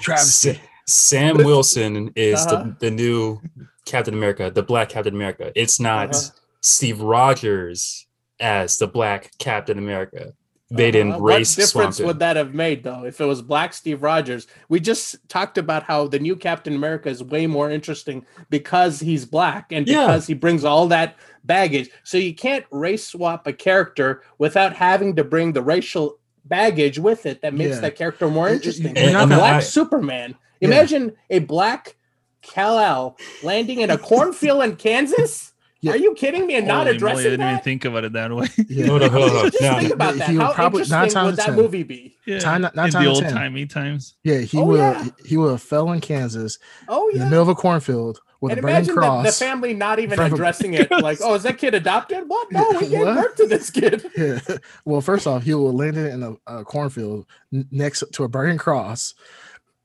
Travesty. Sa- Sam Wilson is Uh-huh. the, the new Captain America, the Black Captain America. It's not Uh-huh. Steve Rogers as the Black Captain America. They didn't Uh, race What difference swamp would that have made though if it was Black Steve Rogers? We just talked about how the new Captain America is way more interesting because he's black and Yeah. because he brings all that baggage. So you can't race swap a character without having to bring the racial baggage with it that makes Yeah. that character more It- it- interesting. you're not a black I- Superman. Yeah. Imagine a black Kal-El landing in a cornfield in Kansas. Yeah. Are you kidding me? And not Holy moly, I didn't even think about it that way. Yeah. Hold up, hold up. Just Now, think about that. He would How probably- nine interesting times would that 10. movie be? Yeah, Time- nine in times the old 10. timey times. Yeah, he Oh, would yeah. he would have fell in Kansas Oh yeah. in the middle of a cornfield with and a burning imagine the, cross. the family not even front of a- addressing it. Like, oh, is that kid adopted? What? No, we gave What? birth to this kid. Yeah. Well, first off, he will land it in a, a cornfield next to a burning cross,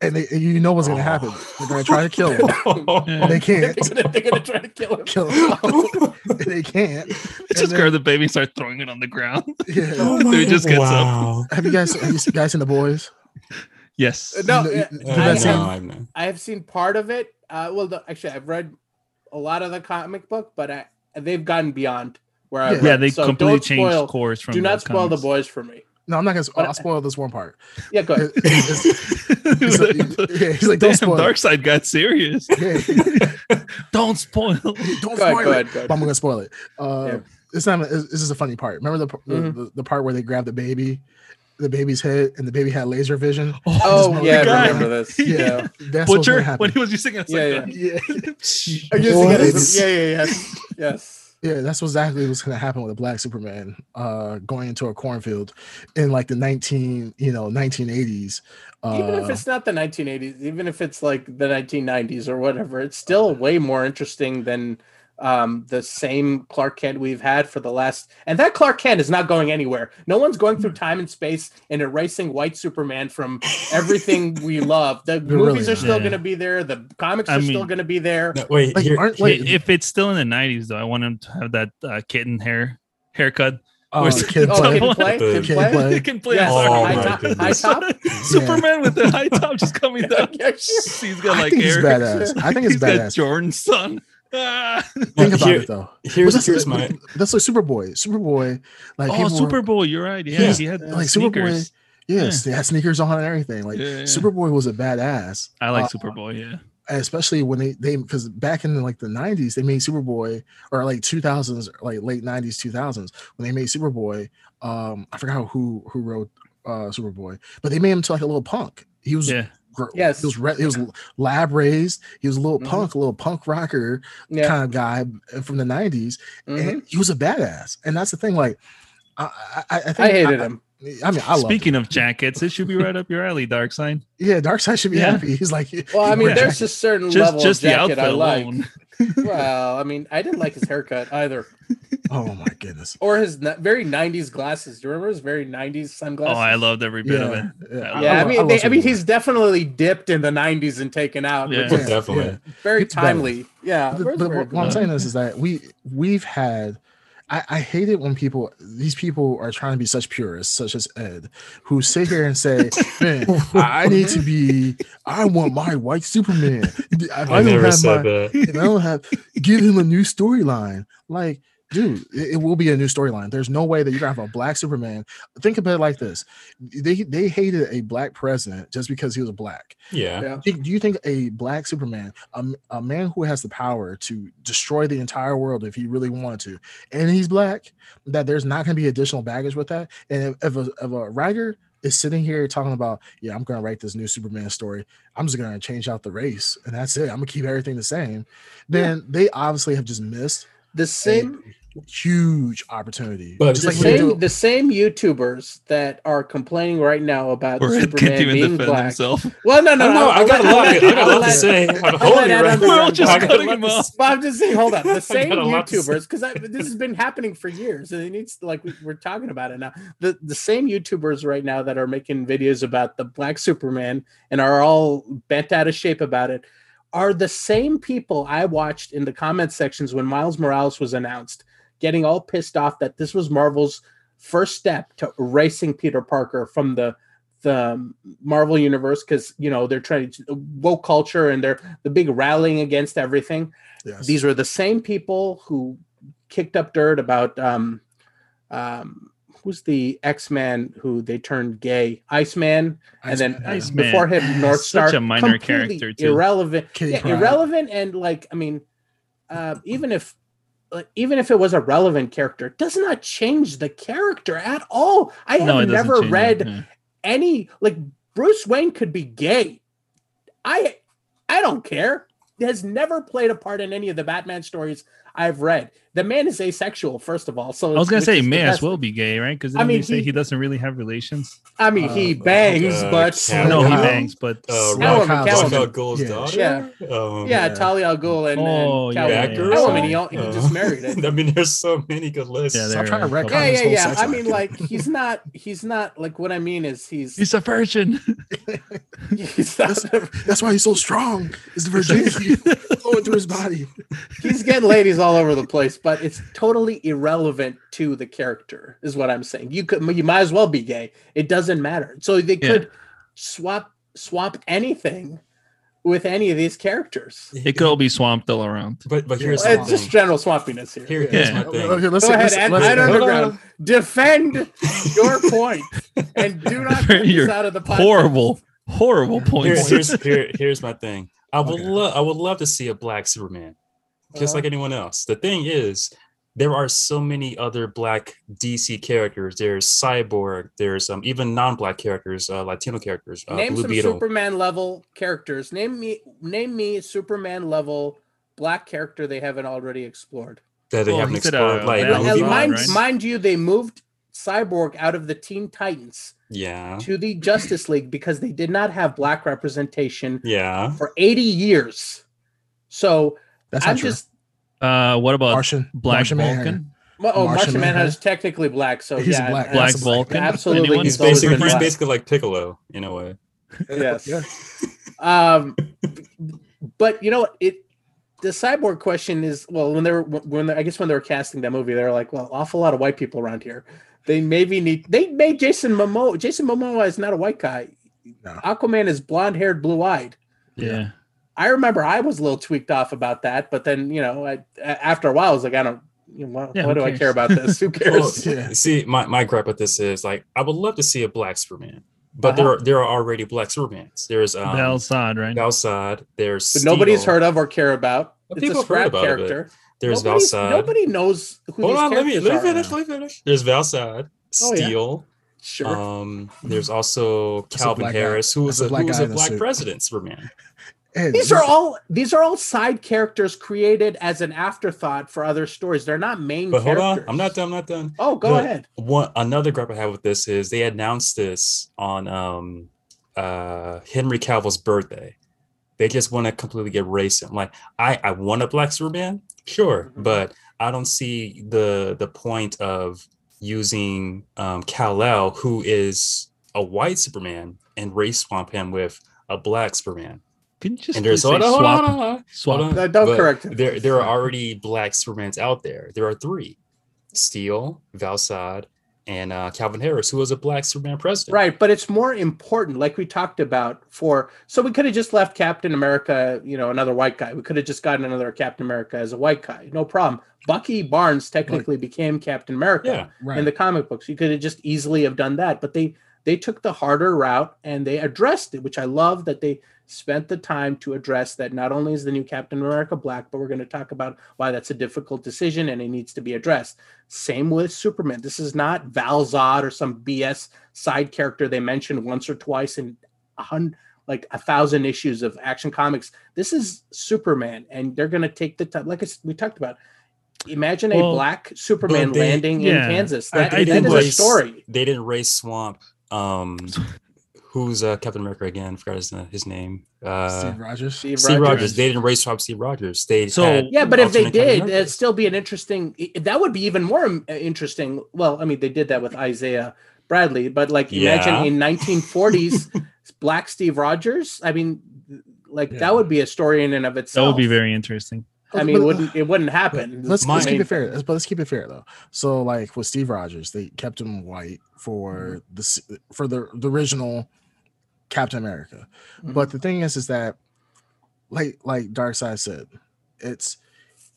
and, they, you know what's going to happen. They're going to try to kill him. Yeah. They They're can't gonna, they're gonna try to kill him. kill him. they can't. Just And grab the baby and start throwing it on the ground. Yeah. Oh Dude, my- just gets up. Have you guys have you guys seen the boys? Yes. No, You know- you- you guys I seen- no, I'm not. I have seen part of it. Uh, well, the, actually, I've read a lot of the comic book, but I, they've gotten beyond where I Yeah. read. yeah, they So completely don't changed course from Do not the spoil the boys for me. No, I'm not gonna. But- I'll spoil this one part. Yeah, go ahead. It- it's- He's like- like, yeah, he's like, don't Damn, spoil. Darkseid got serious. yeah, Don't spoil. don't Go ahead, spoil go it. ahead, go But I'm gonna spoil it. Uh, Yeah. It's not. It's, this is a funny part. Remember the, the, Mhm. the the part where they grabbed the baby, the baby's head, and the baby had laser vision. Oh This yeah, I remember this. Yeah. Yeah, That's Butcher gonna when he was using it. Yeah, like, yeah, I used to get it. Boys. Yeah, yeah, yes, yes. Yeah. That's exactly what's gonna happen with a black Superman, uh, going into a cornfield in like the nineteen, you know, nineteen eighties. Uh, even if it's not the 1980s, even if it's like the 1990s or whatever, it's still way more interesting than um, the same Clark Kent we've had for the last. And that Clark Kent is not going anywhere. No one's going through time and space and erasing White Superman from everything we love. The They're really movies are not. still Yeah. going to be there. The comics I are still going to be there. No, wait, like, here, aren't I- like if it's still in the '90s, though, I want him to have that uh, kitten hair haircut. uh, Where's- kid Oh, play. Kid Play? The- Kid Kid Play? Play. He can play. Yes, I'm Oh high, top, high top. Superman with the high top just coming down. Yeah, He's got I like think he's hair. badass. I think it's He's got. Jordan's son. Think about here- it though. here's Well, here's my That's like Superboy. Superboy, like oh, people were- Super Bowl. You're right. Yeah, Yeah. he had Like like Superboy- sneakers. Yes, they had sneakers on and everything. Like Yeah, yeah. Superboy was a badass. I like Uh, Superboy. Yeah. especially when they they because back in like the 90s they made superboy or like 2000s like late 90s 2000s when they made superboy um i forgot who who wrote uh superboy but they made him to like a little punk he was Yeah. Yes. he was re- he was lab raised he was a little Mhm. punk a little punk rocker Yeah. kind of guy from the 90s mhm. and he was a badass and that's the thing like i i, I think I hated him. I mean, I love. Speaking of jackets, it should be right up your alley, Darkseid. yeah, Darkseid should be Yeah. happy. He's like, Well, I mean, there's jacket. a certain Just level just of the jacket outfit I like. alone. well, I mean, I didn't like his haircut either, Oh my goodness. or his n- very '90s glasses. Do you remember his very '90s sunglasses? Oh. I loved every bit of it. yeah. Yeah, I, love- mean, love they, I mean, he's definitely dipped in the '90s and taken out. Yeah. which Yeah, definitely. very It's better. timely. Yeah, But- where's but what, what I'm saying is, is that we we've had. I, I hate it when people these people are trying to be such purists, such as Ed, who sit here and say, "Man, I need to be. I want my white Superman. If I, I don't never have said my, that. I don't have, give him a new storyline. Like, dude, it, it will be a new storyline. There's no way that you're gonna have a black Superman. Think about it like this: they they hated a black president just because he was black. Yeah. Yeah. Do do you think a black Superman, a, a man who has the power to destroy the entire world if he really wanted to, and he's black, that there's not going to be additional baggage with that? And if, if, a, if a writer is sitting here talking about, yeah, I'm going to write this new Superman story, I'm just going to change out the race, and that's it. I'm going to keep everything the same. Then they obviously have just missed The same, a huge opportunity. But the like same, the same YouTubers that are complaining right now about Or Ed can't Superman even being defend black. himself. Well, no, no, I no. know, I I'll got a let- lot, I'll I got a let- lot to I'll say. Hold I'll let your Ed breath. underground We're all just cutting him off. But I'm just saying, hold on. The same got a lot to say. YouTubers, because this has been happening for years, and it needs like we, we're talking about it now. The the same YouTubers right now that are making videos about the Black Superman and are all bent out of shape about it are the same people I watched in the comment sections when Miles Morales was announced, getting all pissed off that this was Marvel's first step to erasing Peter Parker from the the Marvel universe because you know they're trying to woke culture and they're the big rallying against everything. yes. These were the same people who kicked up dirt about um, um, who's the X Man who they turned gay? Iceman, and then Iceman, yeah. Iceman. before him Northstar. Such Star. a minor character, too. Irrelevant. Yeah, irrelevant, and like I mean, uh, even if like, even if it was a relevant character, it does not change the character at all. I have No, never read yeah. any like Bruce Wayne could be gay. I I don't care. He has never played a part in any of the Batman stories I've read. The man is asexual, first of all. So I was gonna say is the may as best- well be gay, right? Because I mean, they say he- he, doesn't really have relations. I mean, he Uh, bangs, uh, but Cal- no, he bangs, but Uh, Alan Ra's McCallum. al Ghul's Yeah. daughter. Yeah. Um, yeah, Yeah. Talia al Ghul and, Oh, and yeah, Catwoman. yeah, Batgirl. Catwoman, he, al- he Uh, just married it. I mean, there's so many good lists. Yeah, Stop there trying to are a wreck couple. Yeah, yeah, yeah. I mean, like he's not. He's not like what I mean is he's. he's a virgin. he's, not, That's why he's so strong. Is the virginity flowing through his body? he's getting ladies all over the place, but it's totally irrelevant to the character, is what I'm saying. You could, you might as well be gay. It doesn't matter. So they Yeah. could swap swap anything with any of these characters. it could all be swamped all around. But but here's Well, the It's just general swampiness here. Here, Yeah. here's my thing. Okay, let's Go ahead, let's, and let's- Ed. Underground. Defend your point and do not cut Your this out of the podcast. Horrible, horrible Here, here's here, here's my thing. I would Okay. love I would love to see a black Superman, just Uh-huh. like anyone else. The thing is, there are so many other black DC characters. There's Cyborg. There's um even non-black characters, uh, Latino characters. Uh, name Blue some Beetle. Superman level characters. Name me name me Superman level black character they haven't already explored. that they Well, haven't he said, explored. uh, like Val And Blue Beetle. mind, right? mind you, they moved Cyborg out of the Teen Titans yeah, to the Justice League because they did not have black representation yeah. for 80 years. So That's not I'm true. just Uh, what about Martian, Black Martian Manhunter. Vulcan? well, oh, Martian Martian Manhunter is technically black, so He's yeah, black- Black Vulcan? absolutely. Anyone? He's basically been he's basically like Piccolo in a way. yes. Yeah. Um, but you know? It the cyborg question is well when they were when they, I guess when they were casting that movie, they were like, well, awful lot of white people around here. They maybe need they made Jason Momoa. Jason Momoa is not a white guy. No. Aquaman is blonde haired, blue eyed. Yeah. I remember I was a little tweaked off about that, but then you know, I, a- after a while, I was like, I don't. You know, why, Yeah, why who do I care about this? Who Well, cares? Yeah. See, my, my gripe with this is like I would love to see a black Superman, but there Uh-huh. are there are already black Supermans. There's um Val Zod, right? Val Zod, there's But nobody's heard of or care about. Well, It's a people have heard scrap about it, character. there's Nobody's- Val Zod. Nobody knows who Hold these on, let me let me finish. Let me finish. There's Val Zod, Oh, yeah. Steel. Sure. Um, there's also Calvin black guy. Harris, who was a a, black who was a in a black suit. president Superman. These are all these are all side characters created as an afterthought for other stories. They're not main characters. But hold characters. on, I'm not done. I'm not done. Oh, go The- ahead. One another gripe I have with this is they announced this on um uh Henry Cavill's birthday. They just want to completely erase him. Like I I want a black Superman, sure, Mhm. but I don't see the the point of using um Kal-El, who is a white Superman, and race swamp him with a black Superman. Can you just and there's please hold say on, swap? hold on. Swap. Hold on. Don't But correct it. There, there are already black Supermans out there. There are three: Steel, Val Zod, and uh, Calvin Harris, who was a black Superman president. Right, but it's more important, like we talked about. For so we could have just left Captain America, you know, another white guy. We could have just gotten another Captain America as a white guy, no problem. Bucky Barnes technically became Captain America. Yeah. right. in the comic books. You could have just easily have done that, but they they took the harder route and they addressed it, which I love that they spent the time to address that not only is the new Captain America black, but we're going to talk about why that's a difficult decision and it needs to be addressed. Same with Superman. This is not Val Zod or some BS side character they mentioned once or twice in a hundred like a thousand issues of action comics. This is Superman, and they're going to take the time. Like I we talked about, imagine a black Superman they- landing yeah, in Kansas. I- That, I that think is a story. They didn't race Swamp. Um, who's uh, Captain America again? forgot his, uh, his name. Uh, Steve Rogers. Steve Steve Rogers. Rogers. They didn't race swap Steve Rogers. They So- Yeah, but if they did, Americas. it'd still be an interesting. That would be even more um, interesting. Well, I mean, they did that with Isaiah Bradley, but like imagine Yeah. in 1940s Black Steve Rogers. I mean, like Yeah. that would be a story in and of itself. That would be very interesting. I mean, it But- wouldn't it wouldn't happen? Let's, let's keep it fair. Let's- But let's keep it fair though. So like with Steve Rogers, they kept him white for the for the, the original Captain America. Mhm. But the thing is, is that like like Darkseid said, it's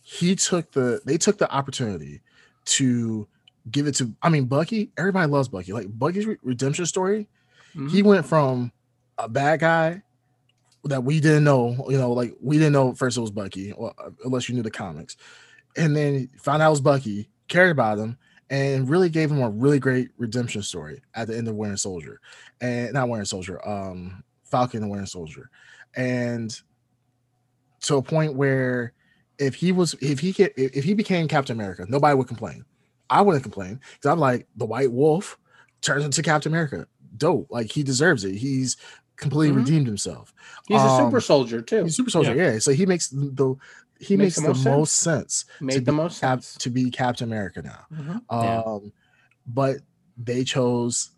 he took the they took the opportunity to give it to. I mean, Bucky. Everybody loves Bucky. Like Bucky's re- redemption story. Mhm. He went from a bad guy that we didn't know. You know, like we didn't know first it was Bucky, well, unless you knew the comics, and then found out it was Bucky. Cared about him. And really gave him a really great redemption story at the end of Winter Soldier, and not Winter Soldier, um, Falcon and Winter Soldier, and to a point where if he was if he get if he became Captain America, nobody would complain. I wouldn't complain because I'm like the White Wolf turns into Captain America. Dope, like he deserves it. He's completely Mhm. redeemed himself. He's a Um, super soldier too. He's super soldier, yeah. So he makes the he makes, Makes the the most most sense, Made to the be most Cap, sense. to be Captain America now. Mhm. Yeah. Um, but they chose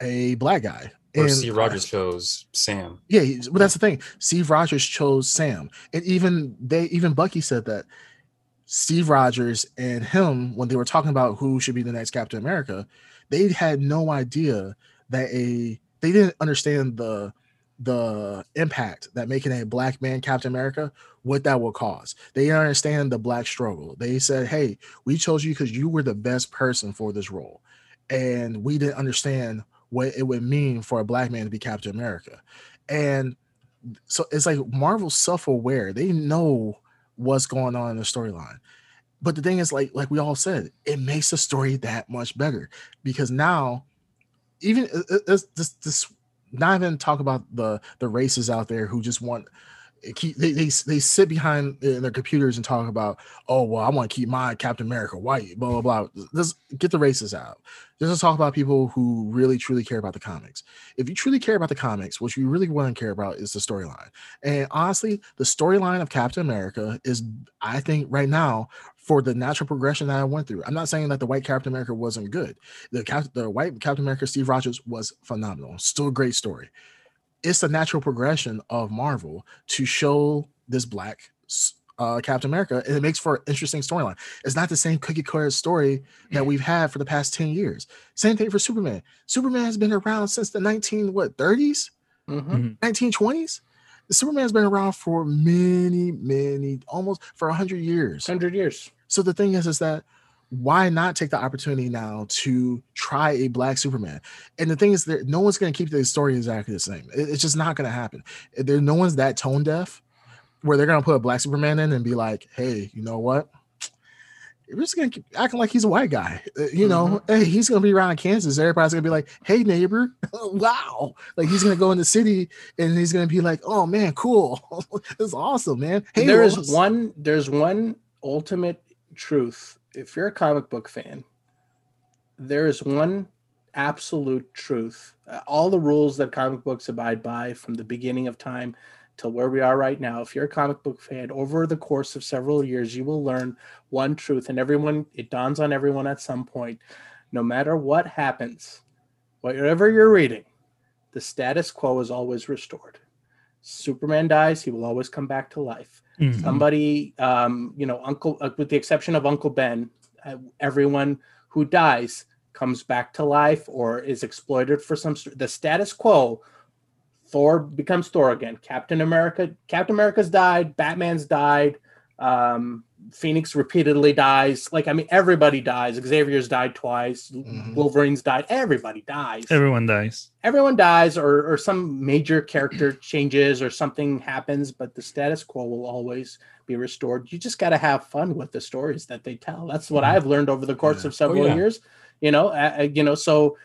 a black guy. Or And- Steve Rogers chose Sam. yeah, he's- but that's the thing. Steve Rogers chose Sam, and even they, even Bucky said that Steve Rogers and him, when they were talking about who should be the next Captain America, they had no idea that a they didn't understand the the impact that making a black man Captain America what that will cause. They didn't understand the black struggle. They said, "Hey, we chose you because you were the best person for this role," and we didn't understand what it would mean for a black man to be Captain America. And so it's like Marvel's self-aware. They know what's going on in the storyline. But the thing is, like, like we all said, it makes the story that much better because now, even uh, uh, it- it- this this not even talk about the the races out there who just want keep they, they they sit behind in their computers and talk about oh well I want to keep my Captain America white blah blah blah. Let's get the races out. Just talk about people who really truly care about the comics. If you truly care about the comics, what you really want to care about is the storyline. And honestly, the storyline of Captain America is, I think, right now for the natural progression that I went through. I'm not saying that the white Captain America wasn't good. The Cap- the white Captain America, Steve Rogers, was phenomenal. Still a great story. It's a natural progression of Marvel to show this black uh, Captain America, and it makes for an interesting storyline. It's not the same cookie cutter story that we've had for the past 10 years. Same thing for Superman. Superman has been around since the 19 what 30s, Mhm. 1920s. Superman's been around for many, many, almost for 100 years. Hundred years. So the thing is, is that why not take the opportunity now to try a black Superman? And the thing is that no one's going to keep the story exactly the same. It's just not going to happen. There, no one's that tone deaf where they're going to put a black Superman in and be like, "Hey, you know what? We're just to keep acting like he's a white guy. Uh, You know, hey, he's to be around in Kansas. Everybody's to be like, "Hey, neighbor, wow!" Like he's to go in the city and he's to be like, "Oh man, cool, it's awesome, man." Hey, there is Lois." one there's one ultimate truth if you're a comic book fan there is one absolute truth Uh, all the rules that comic books abide by from the beginning of time till where we are right now. If you're a comic book fan over the course of several years you will learn one truth and everyone it dawns on everyone at some point no matter what happens whatever you're reading the status quo is always restored. Superman dies he will always come back to life. Mhm. somebody um you know uncle uh, with the exception of uncle ben uh, everyone who dies comes back to life or is exploited for some the status quo thor becomes thor again captain america captain america's died batman's died um phoenix repeatedly dies like i mean everybody dies xavier's died twice Mhm. wolverine's died everybody dies Everyone dies. everyone dies or, or some major character changes or something happens but the status quo will always be restored you just got to have fun with the stories that they tell that's what Mhm. i've learned over the course Yeah. of several yeah. years you know uh, you know so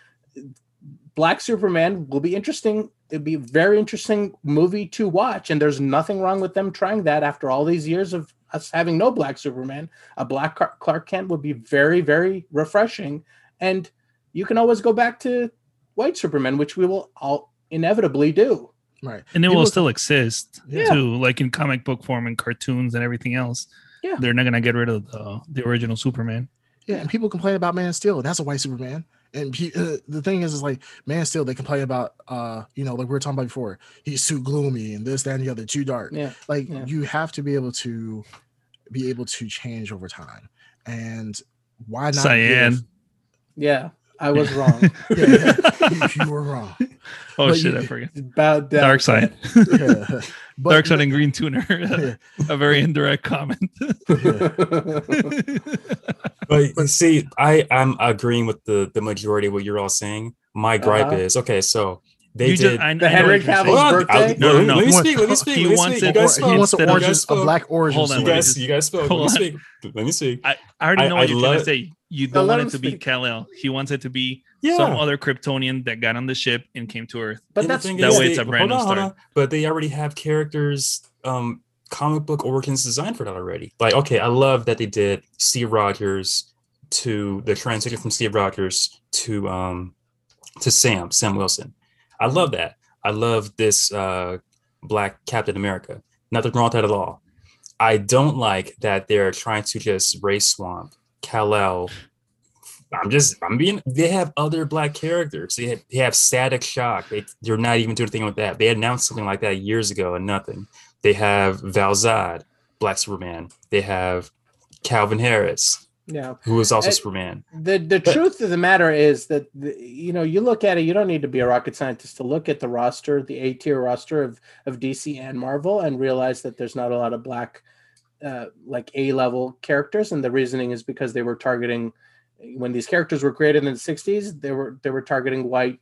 black superman will be interesting it'd be a very interesting movie to watch and there's nothing wrong with them trying that after all these years of us having no black superman a black clark kent would be very very refreshing and you can always go back to white superman which we will all inevitably do right. And it People- will still exist Yeah. too, like in comic book form and cartoons and everything else. Yeah. They're not gonna get rid of the the original Superman. Yeah, and people complain about Man of Steel. That's a white Superman. And he, uh, the thing is, is like Man of Steel. They complain about, uh, you know, like we were talking about before. He's too gloomy and this, that, and the other, too dark. yeah Like Yeah. you have to be able to be able to change over time. And why not? Cyan. give- yeah i was wrong Yeah, you, you were wrong. Oh But shit, you- I forget. about that Darkseid. Yeah. But- Darkseid and Green Tuner. Yeah. a very indirect comment. but you see, I I'm agreeing with the the majority of what you're all saying. My gripe Uh-huh. is okay. So they You did. just, I, The know Henry what you're saying. Cavill's Hold birthday? I'll- No, no, no. Let me He speak. Let me wants- speak. he Let me wants speak. it- You guys he spoke. wants an Instead origin, a black origin Hold on, You story. wait. guys, you guys spoke. Let me Hold speak. Let me speak. I, I already know I what you're love- gonna say. You don't want it to be. Kal-El. He wants it to be Yeah. some other Kryptonian that got on the ship and came to Earth. But that's thing that way they- it's a brand new on, start. But they already have characters, um, comic book origins designed for that already. Like, okay, I love that they did Steve Rogers to the transition from Steve Rogers to um to Sam, Sam Wilson. I love that. I love this uh black Captain America. Nothing wrong with that at all. I don't like that they're trying to just race swamp Kal-El. I'm just I'm being they have other black characters. They have, they have static shock. They they're not even doing anything with that. They announced something like that years ago and nothing. They have Val Zod, Black Superman. They have Calvin Harris, yeah. who is also I- Superman. The the But- truth of the matter is that the, you know you look at it. You don't need to be a rocket scientist to look at the roster, the A tier roster of of DC and Marvel, and realize that there's not a lot of black, uh, like A level characters. And the reasoning is because they were targeting when these characters were created in the '60s. They were they were targeting white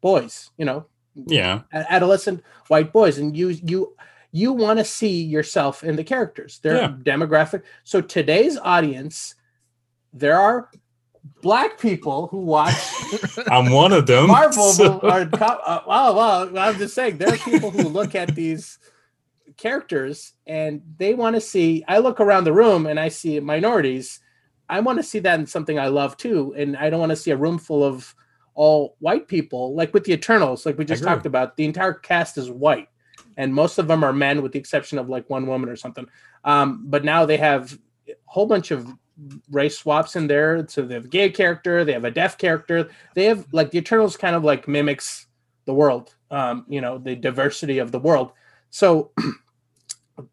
boys. You know, Yeah. adolescent white boys and you you you want to see yourself in the characters their Yeah. demographic so today's audience there are black people who watch I'm one of them. marvel so- co- uh, well well i'm just saying there are people who look at these characters and they want to see i look around the room and i see minorities. I want to see that in something i love too and i don't want to see a room full of all white people like with the eternals like we just talked about. The entire cast is white and most of them are men with the exception of like one woman or something. Um, but now they have a whole bunch of race swaps in there. So they have a gay character they have a deaf character. They have like the eternals kind of like mimics the world um, you know the diversity of the world. So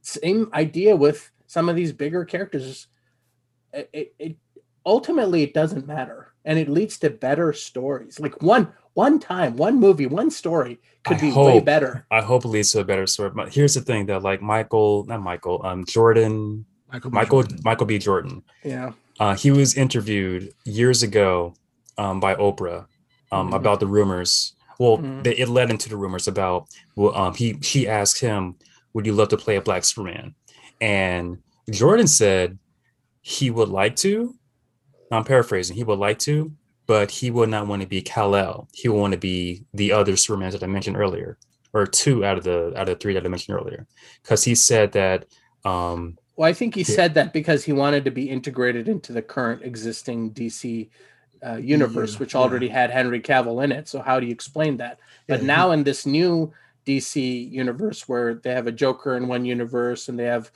same idea with some of these bigger characters it, it, it ultimately it doesn't matter and it leads to better stories like one one time one movie one story could I be way better I hope it leads to a better story. But here's the thing that like Michael, not Michael, um Jordan, Michael, B. Michael, Jordan. Michael B. Jordan. yeah Uh, he was interviewed years ago um, by Oprah um, Mhm. about the rumors. Well, Mhm. they, it led into the rumors about. Well, um, he she asked him, "Would you love to play a Black Superman?" And Jordan said he would like to. I'm paraphrasing. He would like to, but he would not want to be Kal El. He would want to be the other Supermans that I mentioned earlier, or two out of the out of the three that I mentioned earlier, because he said that. Um, Well, I think he Yeah. said that because he wanted to be integrated into the current existing DC uh, universe, Yeah, which yeah. already had Henry Cavill in it. So how do you explain that? But Yeah, now in this new DC universe, where they have a Joker in one universe and they have,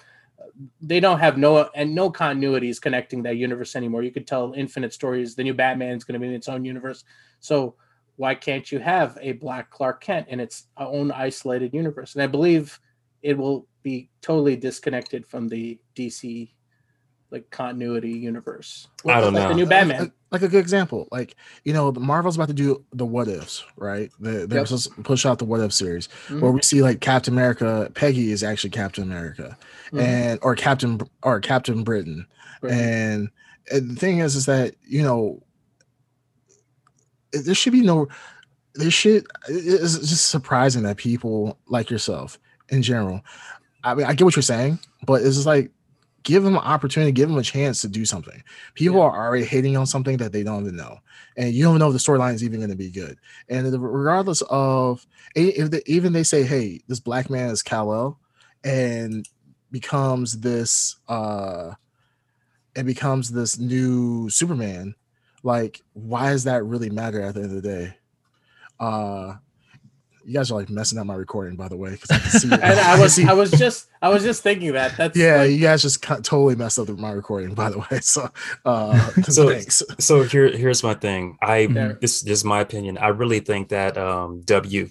they don't have no and no continuities connecting that universe anymore. You could tell infinite stories. The new Batman is going to be in its own universe. So why can't you have a Black Clark Kent in its own isolated universe? And I believe it will be totally disconnected from the DC like continuity universe. I don't Like know. The new Batman. Like, like a good example, like you know, the Marvel's about to do the what ifs, right? They, they're Yep. supposed to push out the what if series, Mhm. where we see like Captain America, Peggy is actually Captain America, Mhm. and or Captain or Captain Britain, Right. and, and the thing is, is that you know, there should be no, there should. It's just surprising that people like yourself in general. I mean, I get what you're saying, but it's just like give them an opportunity, give them a chance to do something. People Yeah. are already hating on something that they don't even know, and you don't know if the storyline is even going to be good. And regardless of if they, even they say, "Hey, this black man is Kal El," and becomes this, uh, and becomes this new Superman, like why does that really matter at the end of the day? Uh, you guys are like messing up my recording, by the way, because I can see. and I was see- I was just I was just thinking that that's yeah, like- you guys just cut, totally messed up my recording, by the way. So, uh, So- thanks. so here here's my thing. I There. this, this is my opinion. I really think that um W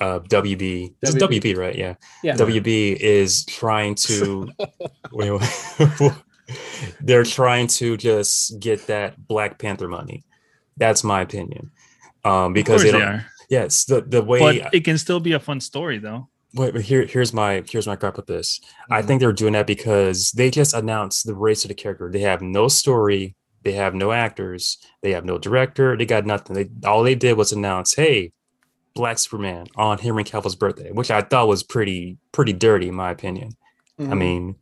uh WB it's WB. WB right? Yeah. yeah. WB is trying to wait, wait. they're trying to just get that Black Panther money. That's my opinion. Um because they they don't are. Yes, the, the way But it can still be a fun story though. Wait, but here, here's my here's my gripe with this. I Mhm. think they're doing that because they just announced the race of the character. They have no story They have no actors. They have no director. They got nothing. They all they did was announce, "Hey, Black Superman on Henry Cavill's birthday," which I thought was pretty pretty dirty, in my opinion. I Mhm. mean,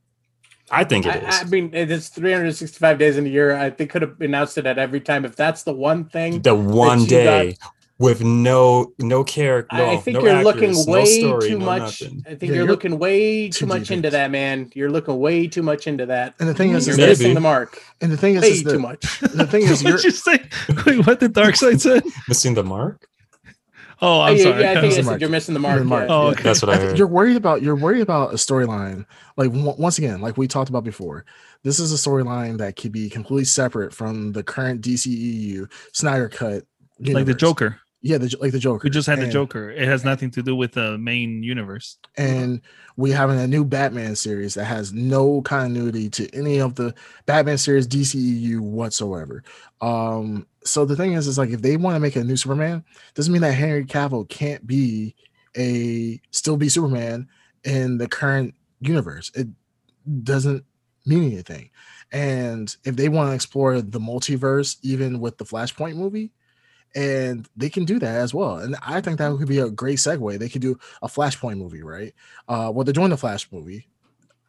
I think it I, is. I mean, it's 365 days in a year. I they could have announced it at every time. If that's the one thing, the one you got- day with no no character. I, I think no you're looking actors, no way story, too no much. nothing. I think Yeah, you're, you're looking way too too much deep into into that, man. You're looking way too much into that. And the thing is, You're Maybe. missing the mark. and the thing is, Way is too much. the thing is, you're What'd you say? Wait, what did Darkseid say? Missing the mark. Oh, I'm oh, yeah, sorry. yeah, I think I said you're missing the You're mark. the mark. yeah. Oh, okay. That's what I I heard. you're worried about you're worried about a storyline. Like on- once again, like we talked about before, this is a storyline that could be completely separate from the current DCEU Snyder cut. like the. Joker. Yeah, the, like the Joker. We just had the Joker. It has nothing to do with the main universe. and we having a new Batman series that has no continuity to any of the Batman series DCEU whatsoever. Um, so the thing is, is like if they want to make a new Superman, doesn't mean that Henry Cavill can't be a still be Superman in the current universe. It doesn't mean anything. And if they want to explore the multiverse, even with the Flashpoint movie, and they can do that as well. And I think that could be a great segue. They could do a Flashpoint movie, right? Uh, well, they're doing the Flash movie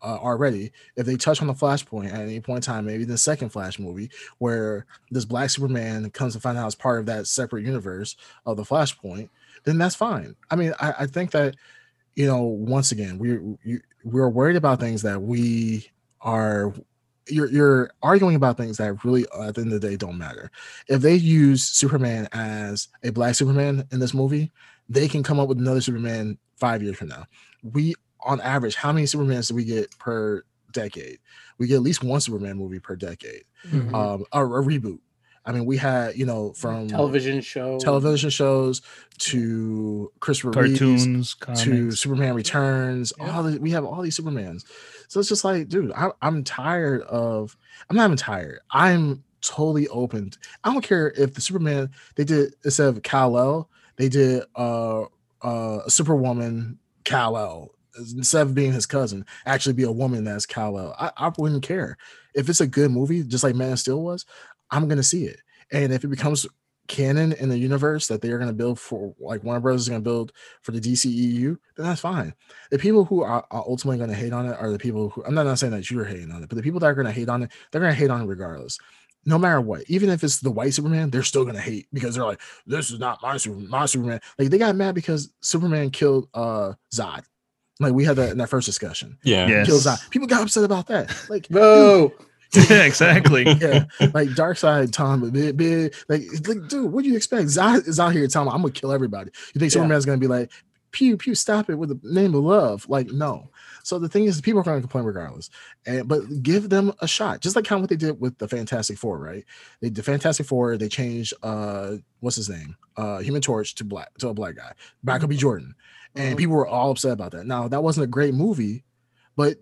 uh, already. If they touch on the Flashpoint at any point in time, maybe the second Flash movie, where this Black Superman comes to find out as part of that separate universe of the Flashpoint, then that's fine. I mean, I, I think that you know, once again, we're we're worried about things that we are. You're, you're arguing about things that really, at the end of the day, don't matter. If they use Superman as a black Superman in this movie, they can come up with another Superman five years from now. We, on average, how many Supermans do we get per decade? We get at least one Superman movie per decade. Mhm. Um, a, a reboot. I mean, we had you know from television show. television shows to Christopher Reeves Cartoons, to. Superman Returns. Yeah. All the, we have all these Supermans. So it's just like, dude, I, I'm tired of. I'm not even tired. I'm totally open. I don't care if the Superman they did instead of Kal El, they did uh uh a Superwoman Kal El instead of being his cousin, actually be a woman that's Kal El. I, I wouldn't care if it's a good movie, just like Man of Steel was. I'm gonna see it, and if it becomes canon in the universe that they are going to build for like Warner Bros is going to build for the DCEU, then that's fine. The people who are, are ultimately going to hate on it are the people who I'm not, not saying that you're hating on it, but the people that are going to hate on it, they're going to hate on it regardless. No matter what, even if it's the white Superman, they're still gonna hate because they're like, "This is not my Superman." My Superman. Like they got mad because Superman killed uh Zod. Like we had that in that first discussion. Yeah. Yes. Killed Zod. People got upset about that. Like, dude, Boo! yeah, exactly. yeah, like Darkseid Tom, but big, big, like, like, dude, what do you expect? Zod is out here telling me I'm gonna kill everybody. You think Yeah. Superman's gonna be like, pew pew, stop it with the name of love? Like, no. So the thing is, people are gonna complain regardless, and but give them a shot, just like kind of what they did with the Fantastic Four, right? They the Fantastic Four, they changed uh, what's his name, uh, Human Torch to black to a black guy, Michael B. Jordan, and Mhm. people were all upset about that. Now that wasn't a great movie, but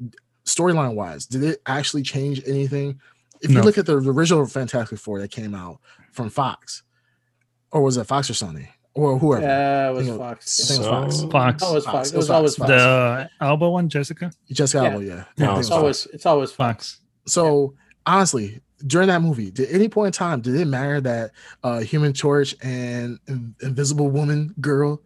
storyline wise, did it actually change anything? If you look at the original Fantastic Four that came out from Fox, or was it Fox or Sony or whoever? Yeah, it was think it- Fox. I think it was Fox. So- Fox. Oh, it was Fox. Fox. It It was was always Fox. Fox. The Alba one, Jessica. Jessica Yeah. Alba, yeah. No, I it it was was It's always it's always Fox. Fox. So honestly, during that movie, did any point in time did it matter that uh Human Torch and In- Invisible Woman girl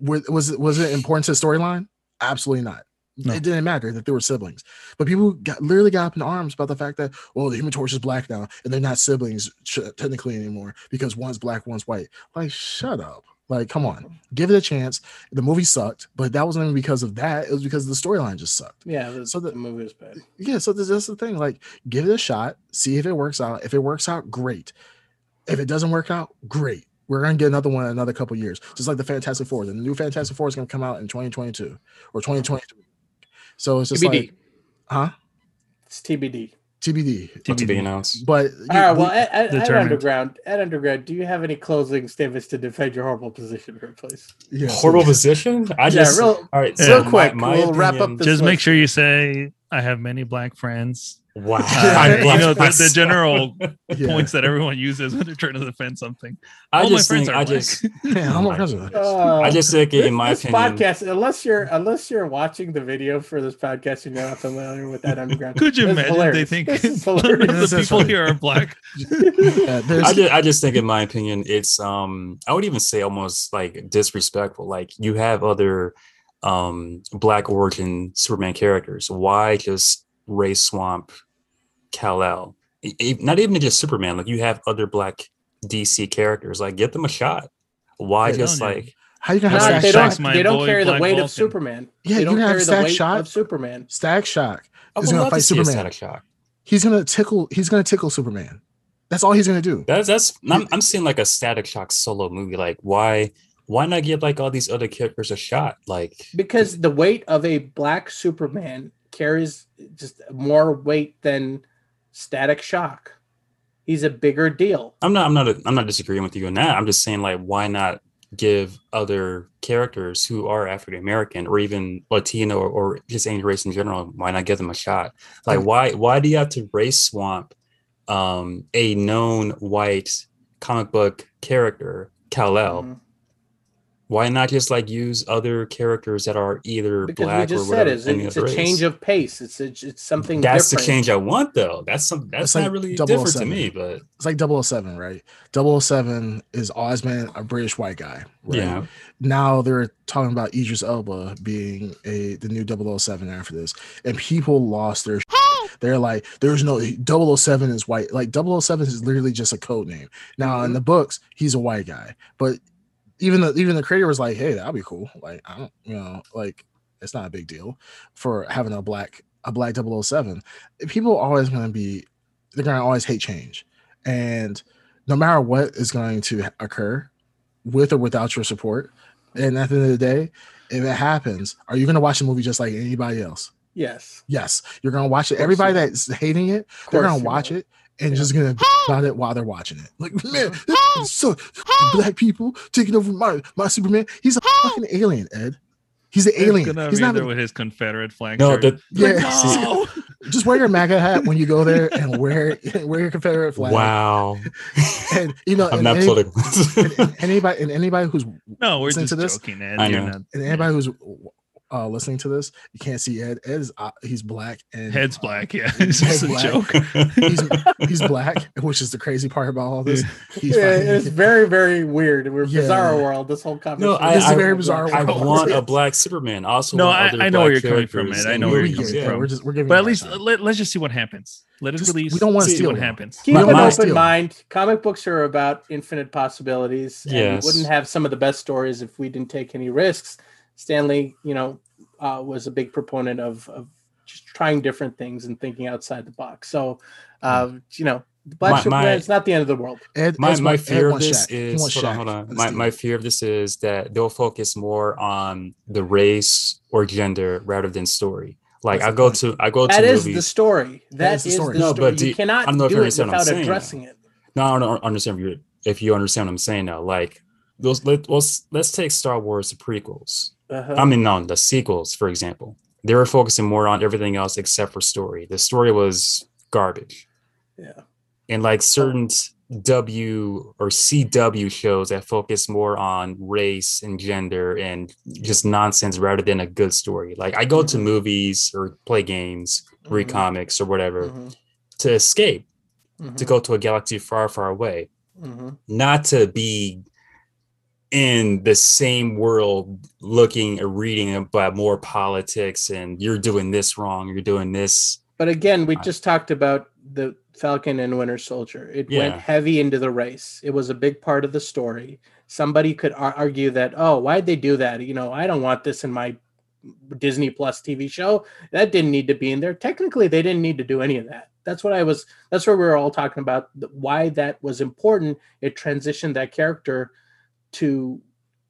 were, was it was it important to the storyline? Absolutely not. No. It didn't matter that they were siblings, but people got literally got up in arms about the fact that well, the Human Torch is black now, and they're not siblings ch- technically anymore because one's black, one's white. Like, shut up! Like, come on, give it a chance. The movie sucked, but that wasn't even because of that. It was because the storyline just sucked Yeah, the, So the- the movie was bad. yeah so this, that's the thing like give it a shot see if it works out if it works out great if it doesn't work out great we're gonna get another one in another couple years just like the fantastic four the new fantastic four is gonna come out in 2022 or 2023 so it's just TBD. like huh It's TBD. tbd What to be TBD. announced. but All right. Well, we- at, at, at underground, at underground, do you have any closing statements to defend your horrible position here, please? yeah, Horrible position. I Yeah, just real- all right. Yeah. So Real quick, my, my we'll wrap up this Just one. make sure you say I have many black friends. Wow. Uh, you know the, the general Yeah. points that everyone uses when they're trying to defend something. I All my friends think are I black. just Yeah, I'm Oh not my. Uh, I just think this, in my this opinion podcast, unless you're unless you're watching the video for this podcast, you're not familiar with that underground. Could you This is imagine they think none of the people funny. here are black? Yeah, I just, I just think in my opinion it's um I would even say almost like disrespectful like you have other um black origin Superman characters why just race Swamp Kal-El E- e- not even just Superman like you have other black DC characters like get them a shot why Yeah, just don't like how you gonna have Black they Shock? don't. my They don't carry the Black weight Vulcan. of Superman. Yeah, they you don't can have carry the weight Shock. of Superman. Stack Shock. I He's gonna love to fight Superman. Static Shock He's gonna tickle. He's gonna tickle Superman. That's all he's gonna do. that's that's I'm, I'm seeing like a Static Shock solo movie like why why not give like all these other characters a shot like Because the weight of a black Superman carries just more weight than Static Shock. He's a bigger deal. I'm not I'm not I'm not disagreeing with you on that. I'm just saying like why not give other characters who are African American or even Latino or, or just any race in general, why not give them a shot? Like why why do you have to race swamp um a known white comic book character, Kal-El? Mhm. Why not just like use other characters that are either Because black we or just whatever? said it's, any it's other a change of pace. It's a, it's something that's different. the change I want though. That's some that's It's not like really oh different to me, but It's like 007, right? 007 is always been a British white guy. Right? yeah. Now they're talking about Idris Elba being a the new 007 after this, and people lost their. They're like, there's no 007 is white. Like 007 is literally just a code name. Now in mm-hmm. the books, he's a white guy, but even the even the creator was like, hey, that'd be cool. Like I don't, you know, like it's not a big deal for having a black a black 007. People are always going to be they're going to always hate change, and no matter what is going to occur, with or without your support, and at the end of the day, if it happens, are you going to watch the movie just like anybody else? Yes. Yes, you're gonna watch it. Everybody that's hating it, they're gonna watch it and Yeah. just gonna about it while they're watching it. Like, man, this so black people taking over my my Superman. He's a fucking alien, Ed. He's an alien. gonna He's be not. there A, with his Confederate flag. No, the yeah, No! just wear your MAGA hat when you go there and wear wear your Confederate flag. wow. And you know, I'm and not any- political. and anybody and anybody who's no, we're Listen just to this. joking, Ed. I know. not- and anybody who's uh, listening to this, you can't see Ed. Ed is uh, he's black and Head's uh, black. Yeah, it's just a black. joke. he's he's black, which is the crazy part about all this. He's Yeah, fucking- it's very, very weird. We're Yeah. bizarre world. This whole no, conversation. I, This is I, a very bizarre I world. want a black Superman. Also, No, I- I know where you're coming from, characters Ed. I know where we you're coming it. from. We're just we're giving. But at least time. let, let's just see what happens. Let it Just- release. we don't wanna see steal what happens. Keep My- an open Steal. mind. Comic books are about infinite possibilities. And Yes. we wouldn't have some of the best stories if we didn't take any risks. Stan Lee, you know, uh, was a big proponent of, of just trying different things and thinking outside the box. So, uh, you know, the Black My- my- is not the end of the world. Ed, my, Ed's my want- Ed fear of this Shaq. Is wants hold on, hold on. My, my fear of this is that they'll focus more on the race or gender rather than story. Like That's I go point. to I go That to is the movies. story. That is is the the story. story. No, but do you you- cannot I don't know if do you it understand what I'm without saying, addressing it. No, I don't understand if you if you understand what I'm saying now. Like those let, let's let's take Star Wars the prequels. Uh-huh. I mean, no, the sequels, for example. They were focusing more on everything else except for story. The story was garbage. yeah. and like certain W or CW shows that focus more on race and gender and just nonsense rather than a good story. Like I go to Mhm. movies or play games, read Mhm. comics or whatever Mhm. to escape, to Mhm. go to a galaxy far, far away, Mhm. not to be in the same world looking or reading about more politics and you're doing this wrong, you're doing this. But again, we uh, just talked about the Falcon and Winter Soldier. It went heavy into the race. It was a big part of the story. Somebody could ar- argue that, oh, why'd they do that? You know, I don't want this in my Disney Plus TV show. That didn't need to be in there. Technically, they didn't need to do any of that. That's what I was. That's where we were all talking about why that was important. It transitioned that character to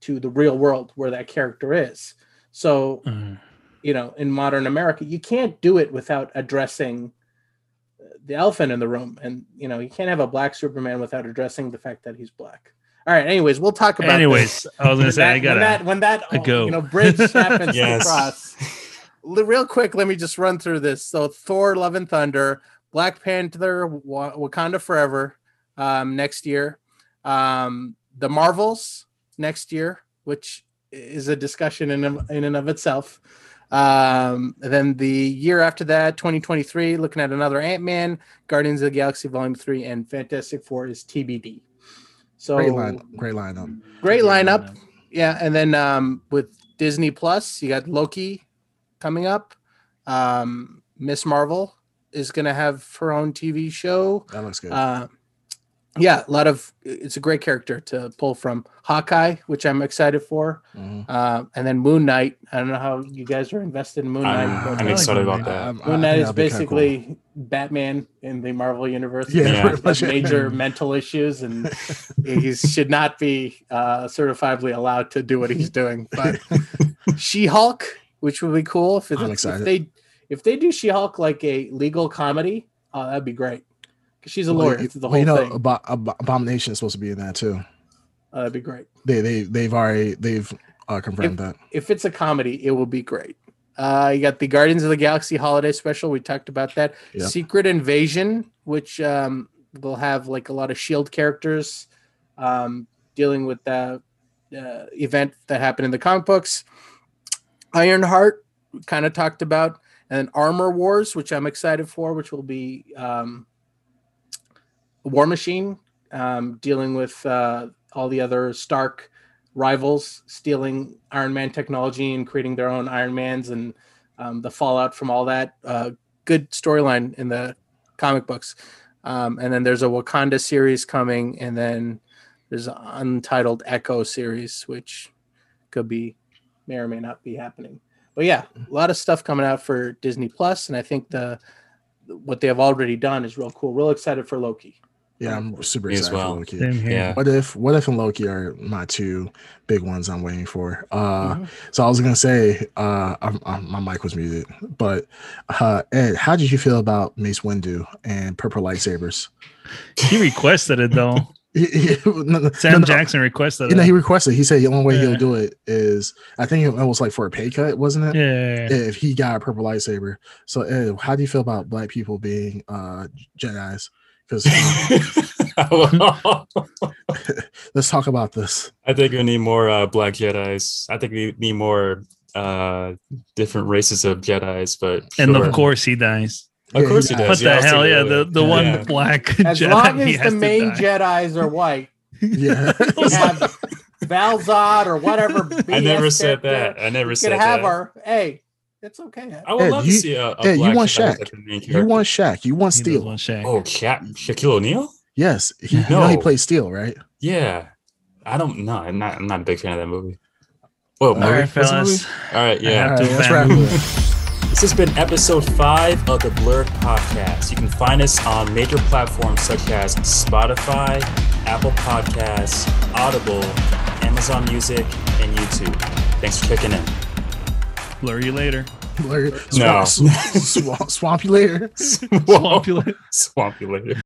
to the real world where that character is. So Uh, you know in modern america you can't do it without addressing the elephant in the room and you know you can't have a black superman without addressing the fact that he's black all right anyways we'll talk about anyways, this. I was gonna when say I that, gotta. when that when that I go. you know bridge happens Yes. to cross L- real quick let me just run through this so thor love and thunder Black Panther, Wakanda Forever um, next year. Um, the Marvels next year, which is a discussion in, in and of itself. Um, then the year after that, 2023, looking at another Ant Man, Guardians of the Galaxy Volume 3, and Fantastic Four is TBD. So Great line, great lineup. great lineup. Yeah, and then um, with Disney Plus, you got Loki coming up. Um, Miss Marvel is going to have her own TV show. That looks good. Uh, yeah, a lot of it's a great character to pull from Hawkeye, which I'm excited for, Mhm. uh, and then Moon Knight. I don't know how you guys are invested in Moon Knight. I'm, but I'm excited about that. I'm- Moon Knight is that'd be cool. basically Batman in the Marvel universe. Yeah, Yeah. pretty much. major mental issues, and he should not be uh, certifiably allowed to do what he's doing. But She Hulk, which would be cool if, it's, I'm if they if they do She Hulk like a legal comedy, uh, that'd be great. She's a lawyer. you- It's the well, you know, thing. Abo- Ab- Abomination is supposed to be in that too. Uh, that'd be great. They they they've already they've uh, confirmed that. If it's a comedy, it will be great. Uh, you got the Guardians of the Galaxy holiday special. We talked about that. Yep. Secret Invasion, which um, will have like a lot of Shield characters um, dealing with the uh, event that happened in the comic books. Ironheart, kind of talked about, and Armor Wars, which I'm excited for, which will be um, War Machine um, dealing with uh, all the other Stark rivals stealing Iron Man technology and creating their own Iron Mans and um, the fallout from all that. Uh, good storyline in the comic books. Um, and then there's a Wakanda series coming, and then there's an untitled Echo series, which could be may or may not be happening. But yeah, a lot of stuff coming out for Disney Plus, and I think the what they have already done is real cool. Real excited for Loki. Yeah, I'm super Me as excited well. for Loki. Same here. Yeah. What if What if and Loki are my two big ones I'm waiting for? Uh, Mhm. so I was gonna say, uh, I'm, I'm- my mic was muted, but uh, Ed, how did you feel about Mace Windu and purple lightsabers? He requested it though. He- he- no, no, Sam no, no, Jackson requested You know, he requested. He said the only way Yeah. he'll do it is, I think it was like for a pay cut, wasn't it? yeah. If he got a purple lightsaber. So, Ed, how do you feel about black people being uh Jedi's? Because let's talk about this. I think we need more uh, black Jedi's. I think we need more uh, different races of Jedi's, but And sure. of course he dies. of Yeah, course he he does. What Yeah, the was hell? Yeah, earlier. the, the one black As Jedi, long he as has the main. Jedi's are white, Yeah. have Val Zod or whatever. I never said character. that. I never We said could have that. our hey. It's okay. I would Ed, love you- to see a, a Ed, you want Jedi Shaq. as the main you want Shaq. You want Steel. want Shaq. Oh, Sha- Shaquille O'Neal? Yes. He, Yeah. You know he plays Steel, right? Yeah. I don't know. I'm not. I'm not a big fan of that movie. Whoa, All movie? right, fellas. movie? All right, yeah. have All to right, let's wrap it. This has been episode five of the Blur Podcast. You can find us on major platforms such as Spotify, Apple Podcasts, Audible, Amazon Music, and YouTube. Thanks for checking in. Blur you later. Blur- No. Swamp, swamp, swampy later. Swamp you later. Swamp you later.